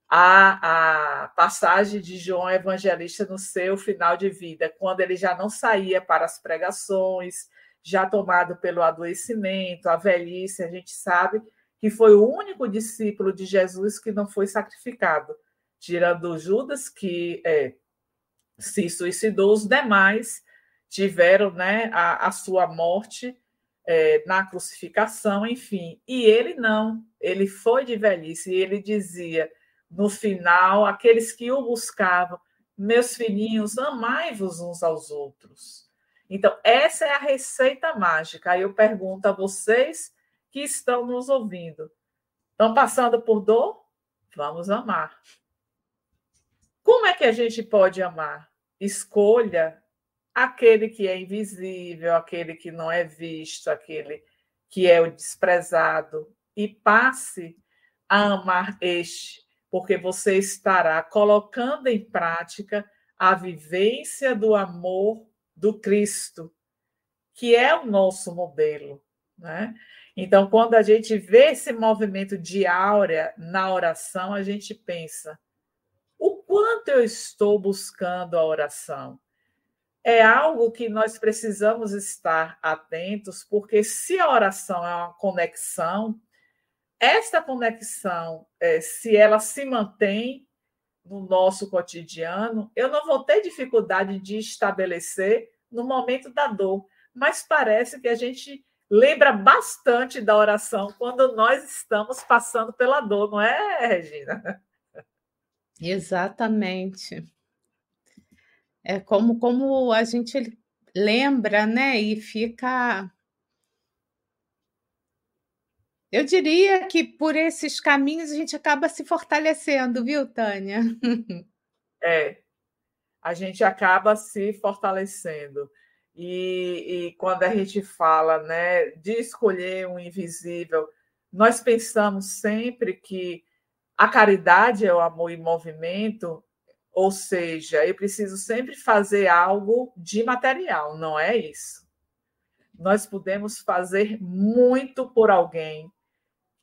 A, a passagem de João Evangelista no seu final de vida, quando ele já não saía para as pregações, já tomado pelo adoecimento, a velhice, a gente sabe que foi o único discípulo de Jesus que não foi sacrificado, tirando Judas, que é, se suicidou, os demais tiveram né, a, a sua morte é, na crucificação, enfim. E ele não, ele foi de velhice, e ele dizia no final, aqueles que o buscavam, meus filhinhos, amai-vos uns aos outros. Então, essa é a receita mágica. Aí eu pergunto a vocês que estão nos ouvindo. Estão passando por dor? Vamos amar. Como é que a gente pode amar? Escolha aquele que é invisível, aquele que não é visto, aquele que é o desprezado, e passe a amar este, porque você estará colocando em prática a vivência do amor do Cristo, que é o nosso modelo. Né? Então, quando a gente vê esse movimento de áurea na oração, a gente pensa: quanto eu estou buscando a oração? É algo que nós precisamos estar atentos, porque se a oração é uma conexão, esta conexão, é, se ela se mantém no nosso cotidiano, eu não vou ter dificuldade de estabelecer no momento da dor, mas parece que a gente lembra bastante da oração quando nós estamos passando pela dor, não é, Regina? Exatamente. É como, como a gente lembra, né? E fica. Eu diria que por esses caminhos a gente acaba se fortalecendo, viu, Tânia? É, a gente acaba se fortalecendo. E, e, quando a gente fala né, de escolher um invisível, nós pensamos sempre que a caridade é o amor em movimento, ou seja, eu preciso sempre fazer algo de material, não é isso. Nós podemos fazer muito por alguém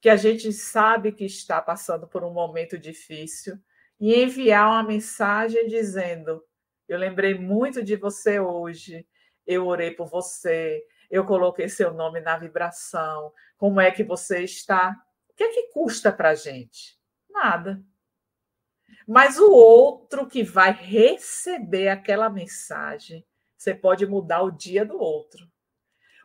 que a gente sabe que está passando por um momento difícil e enviar uma mensagem dizendo: Eu lembrei muito de você hoje eu orei por você, eu coloquei seu nome na vibração, como é que você está? O que é que custa para a gente? Nada. Mas o outro que vai receber aquela mensagem, você pode mudar o dia do outro.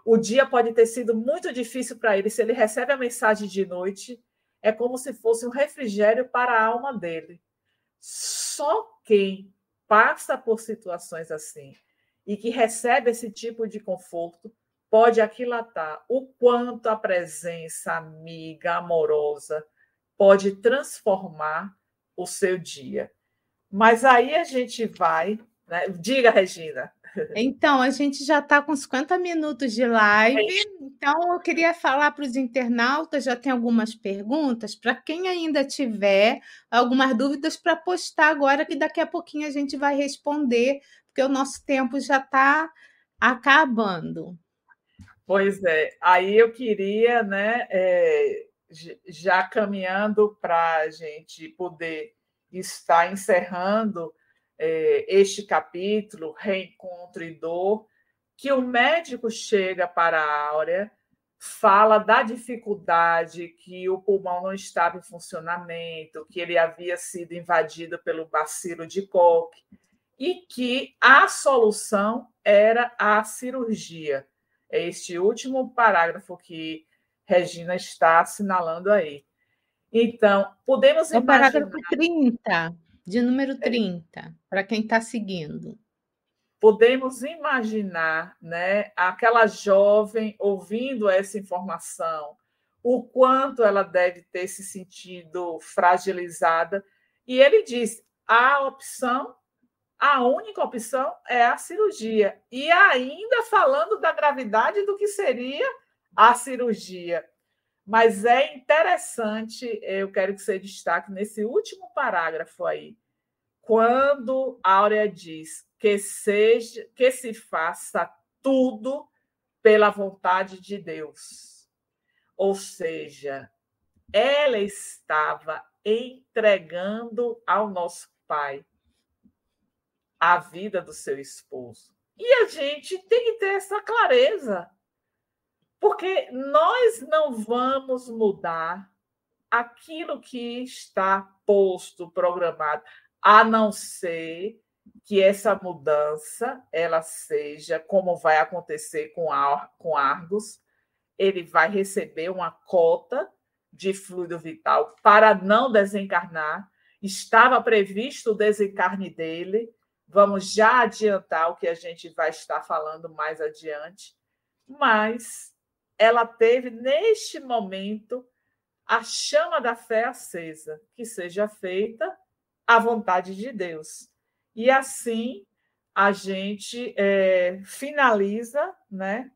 O dia pode ter sido muito difícil para ele. Se ele recebe a mensagem de noite, é como se fosse um refrigério para a alma dele. Só quem passa por situações assim e que recebe esse tipo de conforto pode aquilatar o quanto a presença amiga, amorosa, pode transformar o seu dia. Mas aí a gente vai. Né? Diga, Regina. Então, a gente já está com 50 minutos de live, é então eu queria falar para os internautas, já tem algumas perguntas, para quem ainda tiver algumas dúvidas, para postar agora, que daqui a pouquinho a gente vai responder, porque o nosso tempo já está acabando. Pois é, aí eu queria, né, é, já caminhando para a gente poder estar encerrando é, este capítulo, Reencontro e Dor, que o médico chega para a Áurea, fala da dificuldade que o pulmão não estava em funcionamento, que ele havia sido invadido pelo bacilo de Koch e que a solução era a cirurgia. É este último parágrafo que Regina está assinalando aí. Então, podemos é o imaginar... parágrafo 30 de número 30, é. para quem está seguindo. Podemos imaginar né, aquela jovem ouvindo essa informação, o quanto ela deve ter se sentido fragilizada. E ele diz: a opção, a única opção é a cirurgia. E ainda falando da gravidade do que seria a cirurgia. Mas é interessante, eu quero que você destaque nesse último parágrafo aí, quando Áurea diz que seja que se faça tudo pela vontade de Deus. Ou seja, ela estava entregando ao nosso pai a vida do seu esposo. E a gente tem que ter essa clareza. Porque nós não vamos mudar aquilo que está posto, programado, a não ser que essa mudança ela seja como vai acontecer com, com Argos, ele vai receber uma cota de fluido vital para não desencarnar. Estava previsto o desencarne dele. Vamos já adiantar o que a gente vai estar falando mais adiante. Mas ela teve, neste momento, a chama da fé acesa, que seja feita a vontade de Deus. E assim a gente é, finaliza né,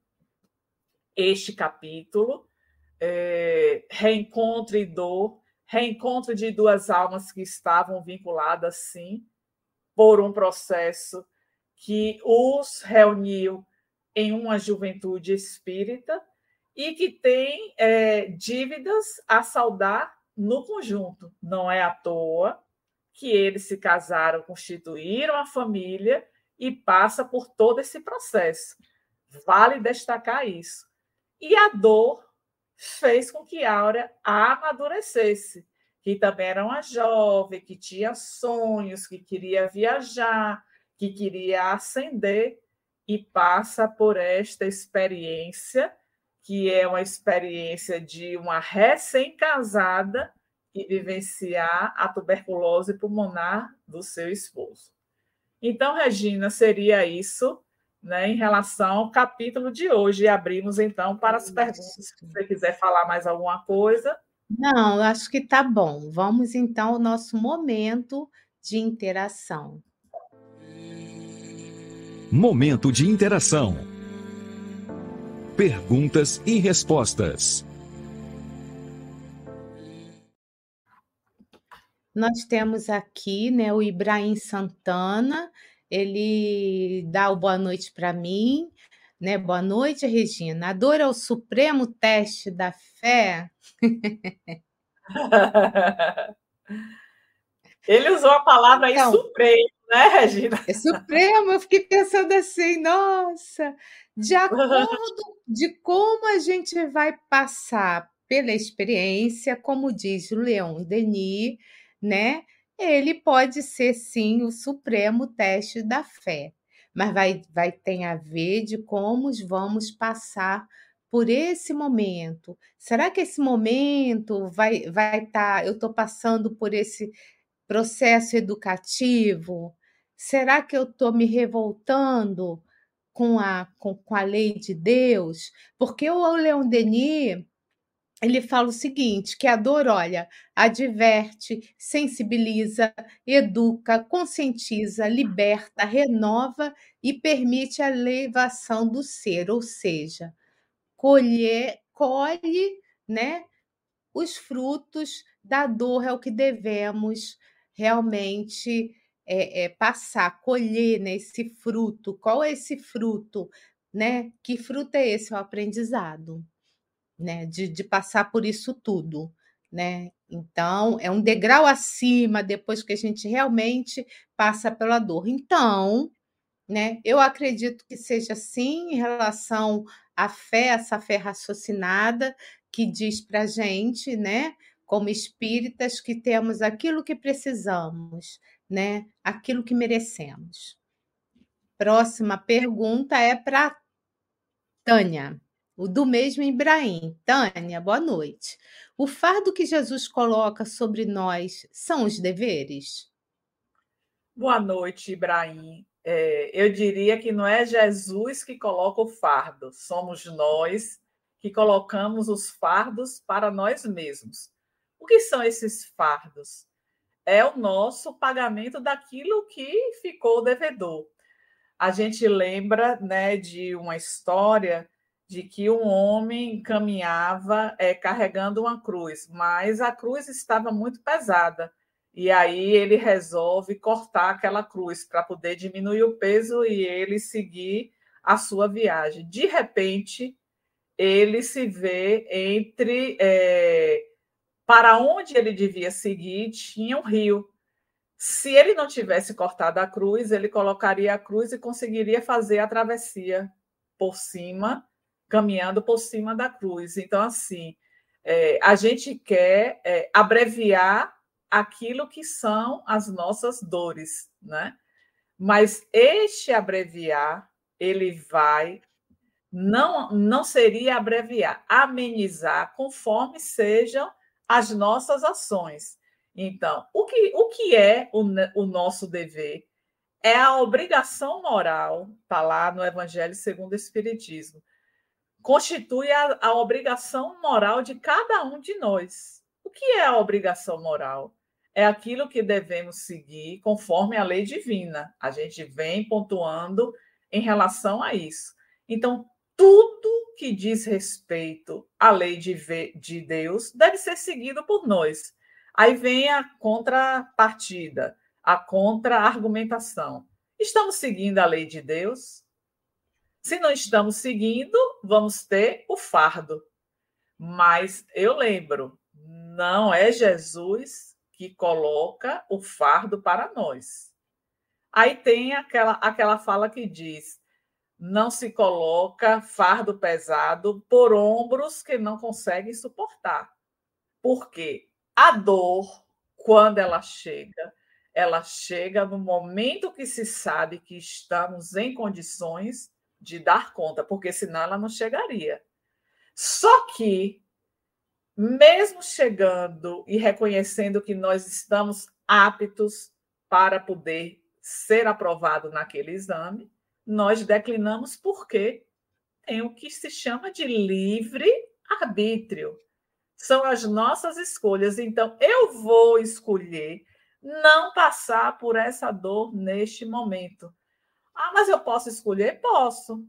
este capítulo, é, reencontro e dor, reencontro de duas almas que estavam vinculadas, sim, por um processo que os reuniu em uma juventude espírita e que tem é, dívidas a saldar no conjunto. Não é à toa que eles se casaram, constituíram a família e passa por todo esse processo. Vale destacar isso. E a dor fez com que Áurea amadurecesse, que também era uma jovem, que tinha sonhos, que queria viajar, que queria ascender, e passa por esta experiência que é uma experiência de uma recém-casada e vivenciar a tuberculose pulmonar do seu esposo. Então, Regina, seria isso né, em relação ao capítulo de hoje. E abrimos, então, para as perguntas. Se você quiser falar mais alguma coisa. Não, acho que está bom. Vamos, então, ao nosso momento de interação. Momento de interação perguntas e respostas. Nós temos aqui né, o Ibrahim Santana, ele dá o boa noite para mim. Né? Boa noite, Regina. A dor é o supremo teste da fé. Ele usou a palavra então, aí supremo, né, Regina? É supremo, eu fiquei pensando assim, nossa, de acordo de como a gente vai passar pela experiência, como diz Leon Denis, né? Ele pode ser sim o supremo teste da fé, mas vai, vai ter a ver de como vamos passar por esse momento. Será que esse momento vai vai estar? Tá, eu estou passando por esse processo educativo? Será que eu estou me revoltando? Com a, com, com a lei de Deus, porque o Leon Denis ele fala o seguinte: que a dor, olha, adverte, sensibiliza, educa, conscientiza, liberta, renova e permite a elevação do ser, ou seja, colher, colhe né, os frutos da dor, é o que devemos realmente é, é, passar, colher né, esse fruto. Qual é esse fruto? Né? Que fruto é esse? É o aprendizado, né? De, de passar por isso tudo. Né? Então, é um degrau acima depois que a gente realmente passa pela dor. Então, né, eu acredito que seja assim em relação à fé, essa fé raciocinada que diz para gente, né, como espíritas, que temos aquilo que precisamos, né, aquilo que merecemos. Próxima pergunta é para Tânia, o do mesmo Ibrahim. Tânia, boa noite. O fardo que Jesus coloca sobre nós são os deveres? Boa noite, Ibrahim. É, eu diria que não é Jesus que coloca o fardo, somos nós que colocamos os fardos para nós mesmos. O que são esses fardos? É o nosso pagamento daquilo que ficou devedor. A gente lembra né, de uma história de que um homem caminhava é, carregando uma cruz, mas a cruz estava muito pesada. E aí ele resolve cortar aquela cruz para poder diminuir o peso e ele seguir a sua viagem. De repente, ele se vê entre. É, para onde ele devia seguir, tinha um rio. Se ele não tivesse cortado a cruz, ele colocaria a cruz e conseguiria fazer a travessia por cima caminhando por cima da cruz. Então, assim, é, a gente quer é, abreviar aquilo que são as nossas dores, né? Mas este abreviar, ele vai não não seria abreviar, amenizar conforme sejam as nossas ações. Então, o que, o que é o, o nosso dever? É a obrigação moral, está lá no Evangelho segundo o Espiritismo, constitui a, a obrigação moral de cada um de nós. O que é a obrigação moral? É aquilo que devemos seguir conforme a lei divina. A gente vem pontuando em relação a isso. Então, tudo que diz respeito à lei de, de Deus deve ser seguido por nós. Aí vem a contrapartida, a contra-argumentação. Estamos seguindo a lei de Deus? Se não estamos seguindo, vamos ter o fardo. Mas eu lembro, não é Jesus que coloca o fardo para nós. Aí tem aquela, aquela fala que diz: não se coloca fardo pesado por ombros que não conseguem suportar. Porque a dor, quando ela chega, ela chega no momento que se sabe que estamos em condições de dar conta, porque senão ela não chegaria. Só que, mesmo chegando e reconhecendo que nós estamos aptos para poder ser aprovado naquele exame, nós declinamos porque tem o que se chama de livre arbítrio. São as nossas escolhas. Então, eu vou escolher não passar por essa dor neste momento. Ah, mas eu posso escolher? Posso.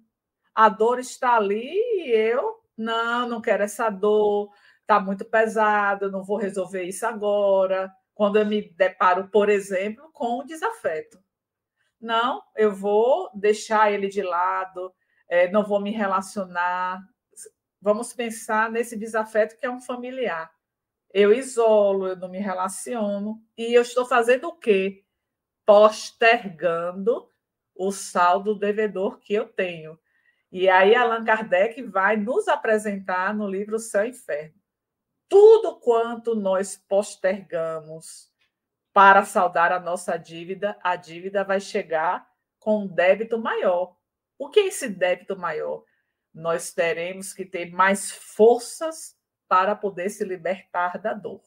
A dor está ali e eu não, não quero essa dor, está muito pesado, não vou resolver isso agora. Quando eu me deparo, por exemplo, com o desafeto. Não, eu vou deixar ele de lado, é, não vou me relacionar. Vamos pensar nesse desafeto que é um familiar. Eu isolo, eu não me relaciono, e eu estou fazendo o quê? Postergando o saldo devedor que eu tenho. E aí Allan Kardec vai nos apresentar no livro Céu e Inferno. Tudo quanto nós postergamos para saldar a nossa dívida, a dívida vai chegar com um débito maior. O que é esse débito maior? Nós teremos que ter mais forças para poder se libertar da dor.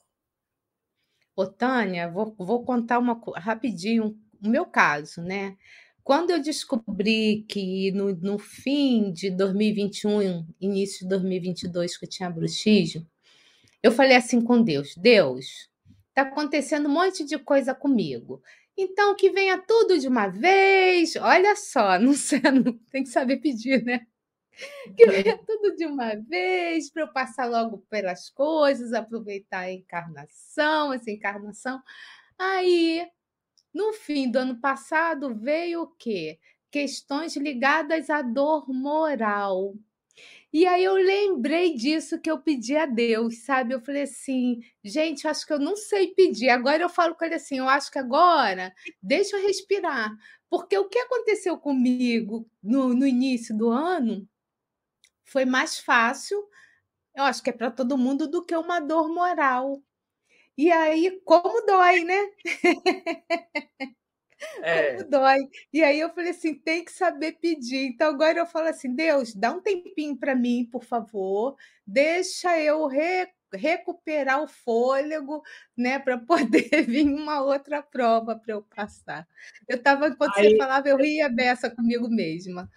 Ô, Tânia, vou, vou contar uma rapidinho o meu caso, né? Quando eu descobri que no, no fim de 2021, início de 2022, que eu tinha bruxismo, eu falei assim com Deus: Deus, está acontecendo um monte de coisa comigo. Então, que venha tudo de uma vez. Olha só, não sei, não, tem que saber pedir, né? Que venha tudo de uma vez para eu passar logo pelas coisas, aproveitar a encarnação, essa encarnação. Aí no fim do ano passado veio o quê? Questões ligadas à dor moral. E aí eu lembrei disso que eu pedi a Deus, sabe? Eu falei assim, gente, acho que eu não sei pedir. Agora eu falo com ele assim, eu acho que agora deixa eu respirar. Porque o que aconteceu comigo no, no início do ano foi mais fácil, eu acho que é para todo mundo, do que uma dor moral. E aí, como dói, né? É. Como dói. E aí eu falei assim, tem que saber pedir. Então agora eu falo assim, Deus, dá um tempinho para mim, por favor. Deixa eu re recuperar o fôlego, né, para poder vir uma outra prova para eu passar. Eu estava, enquanto aí, você falava, eu ria beça comigo mesma.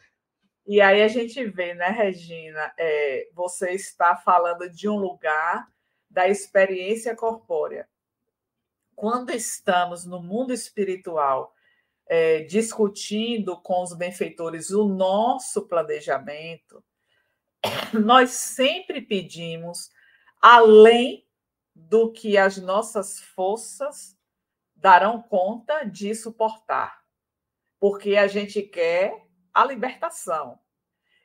E aí a gente vê, né, Regina, é, você está falando de um lugar da experiência corpórea. Quando estamos no mundo espiritual é, discutindo com os benfeitores o nosso planejamento, nós sempre pedimos além do que as nossas forças darão conta de suportar, porque a gente quer a libertação.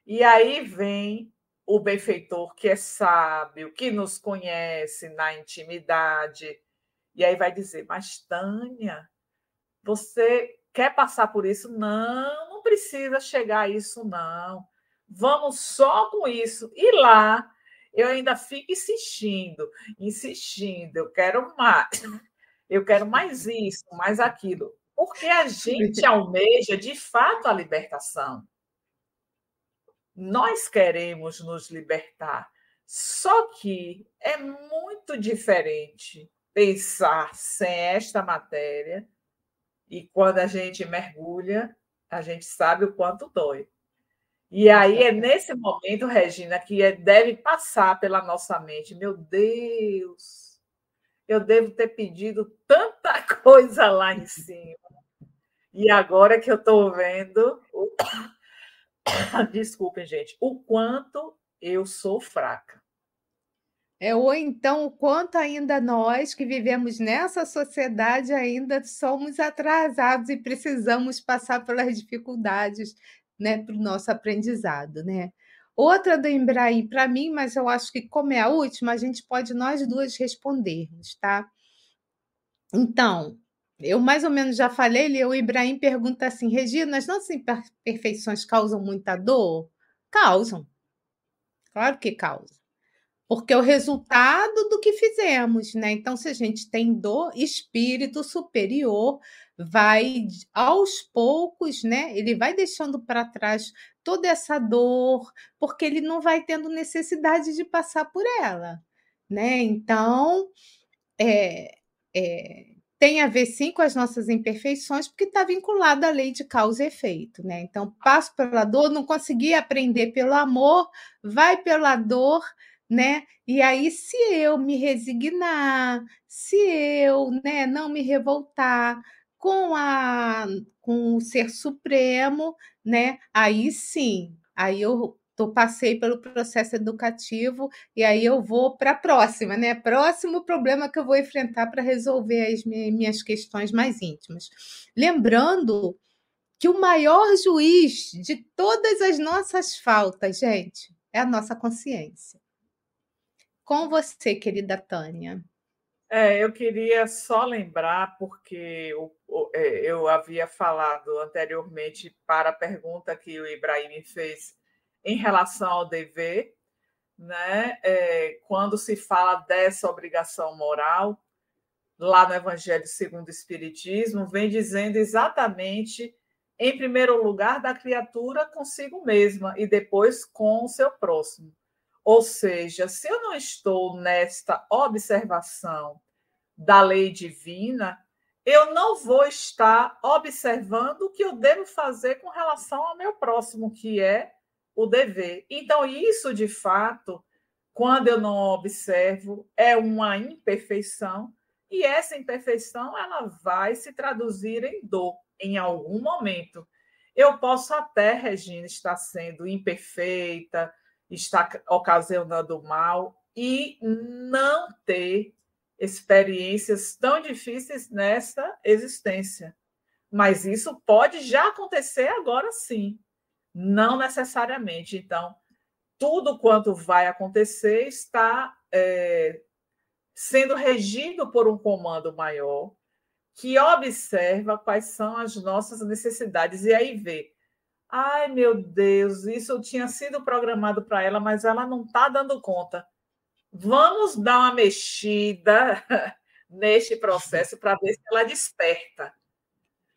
E aí vem o benfeitor que é sábio, que nos conhece na intimidade, e aí vai dizer: Mas Tânia, você quer passar por isso? Não, não precisa chegar a isso, não. Vamos só com isso. E lá eu ainda fico insistindo, insistindo, eu quero mais, eu quero mais isso, mais aquilo. Porque a gente almeja de fato a libertação. Nós queremos nos libertar. Só que é muito diferente pensar sem esta matéria e quando a gente mergulha, a gente sabe o quanto dói. E aí é nesse momento, Regina, que é, deve passar pela nossa mente. Meu Deus, eu devo ter pedido tanta coisa lá em cima. E agora que eu estou vendo, desculpem, gente, o quanto eu sou fraca. É, ou então o quanto ainda nós que vivemos nessa sociedade ainda somos atrasados e precisamos passar pelas dificuldades né, para o nosso aprendizado, né? Outra do Embraim para mim, mas eu acho que como é a última, a gente pode nós duas respondermos, tá? Então, eu mais ou menos já falei, o Ibrahim pergunta assim, Regina, as nossas imperfeições causam muita dor? Causam. Claro que causam. Porque é o resultado do que fizemos, né? Então, se a gente tem dor, espírito superior vai aos poucos, né? Ele vai deixando para trás toda essa dor, porque ele não vai tendo necessidade de passar por ela, né? Então, é, é, tem a ver sim com as nossas imperfeições, porque está vinculado à lei de causa e efeito, né? Então, passo pela dor, não consegui aprender pelo amor, vai pela dor, né? E aí, se eu me resignar, se eu, né, não me revoltar, com a com o ser supremo, né? Aí sim, aí eu tô, passei pelo processo educativo e aí eu vou para a próxima, né? Próximo problema que eu vou enfrentar para resolver as minhas questões mais íntimas. Lembrando que o maior juiz de todas as nossas faltas, gente, é a nossa consciência. Com você, querida Tânia. É, eu queria só lembrar, porque eu, é, eu havia falado anteriormente para a pergunta que o Ibrahim fez em relação ao dever, né? É, quando se fala dessa obrigação moral, lá no Evangelho segundo o Espiritismo, vem dizendo exatamente, em primeiro lugar, da criatura consigo mesma e depois com o seu próximo. Ou seja, se eu não estou nesta observação da lei divina, eu não vou estar observando o que eu devo fazer com relação ao meu próximo, que é o dever. Então, isso, de fato, quando eu não observo, é uma imperfeição, e essa imperfeição ela vai se traduzir em dor em algum momento. Eu posso até, Regina, estar sendo imperfeita, está ocasionando mal e não ter experiências tão difíceis nesta existência. Mas isso pode já acontecer agora sim, não necessariamente. Então, tudo quanto vai acontecer está é, sendo regido por um comando maior que observa quais são as nossas necessidades e aí vê Ai, meu Deus, isso tinha sido programado para ela, mas ela não está dando conta. Vamos dar uma mexida neste processo para ver se ela desperta.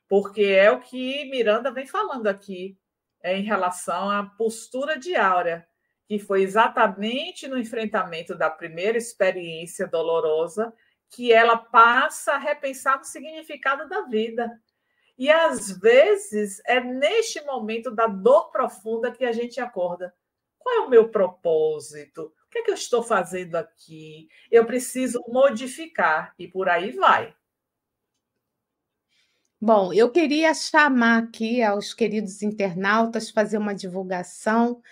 Porque é o que Miranda vem falando aqui é, em relação à postura de Áurea, que foi exatamente no enfrentamento da primeira experiência dolorosa que ela passa a repensar o significado da vida e às vezes é neste momento da dor profunda que a gente acorda. Qual é o meu propósito? O que é que eu estou fazendo aqui? Eu preciso modificar e por aí vai. Bom, eu queria chamar aqui aos queridos internautas fazer uma divulgação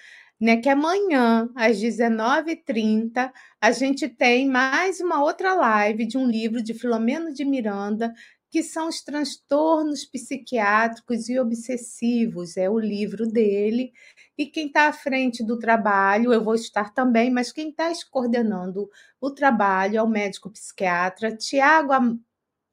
né, que amanhã, às 19h30, a gente tem mais uma outra live de um livro de Filomeno de Miranda, que são os transtornos psiquiátricos e obsessivos, é o livro dele. E quem está à frente do trabalho, eu vou estar também, mas quem está coordenando o trabalho é o médico psiquiatra Tiago,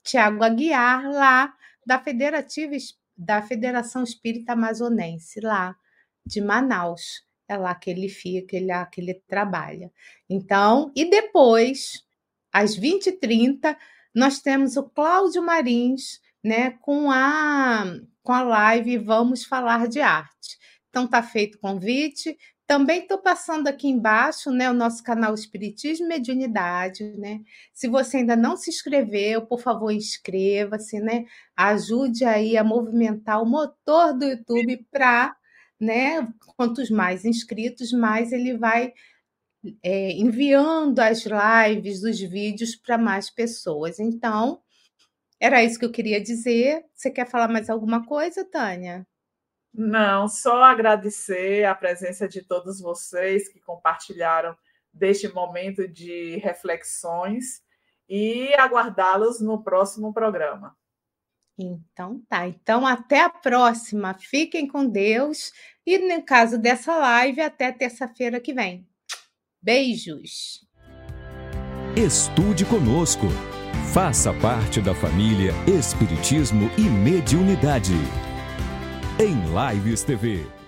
Tiago Aguiar, lá da Federativa da Federação Espírita Amazonense, lá de Manaus é lá que ele fica, é lá que ele trabalha. Então, e depois, às 20h30, nós temos o Cláudio Marins, né, com a, com a live Vamos Falar de Arte. Então, está feito o convite. Também estou passando aqui embaixo né, o nosso canal Espiritismo e Mediunidade. Né? Se você ainda não se inscreveu, por favor, inscreva-se, né? Ajude aí a movimentar o motor do YouTube para né? Quantos mais inscritos, mais ele vai é, enviando as lives, os vídeos para mais pessoas. Então, era isso que eu queria dizer. Você quer falar mais alguma coisa, Tânia? Não, só agradecer a presença de todos vocês que compartilharam deste momento de reflexões e aguardá-los no próximo programa. Então tá. Então até a próxima. Fiquem com Deus e no caso dessa live até terça-feira que vem. Beijos. Estude conosco. Faça parte da família Espiritismo e Mediunidade. Em Lives TV.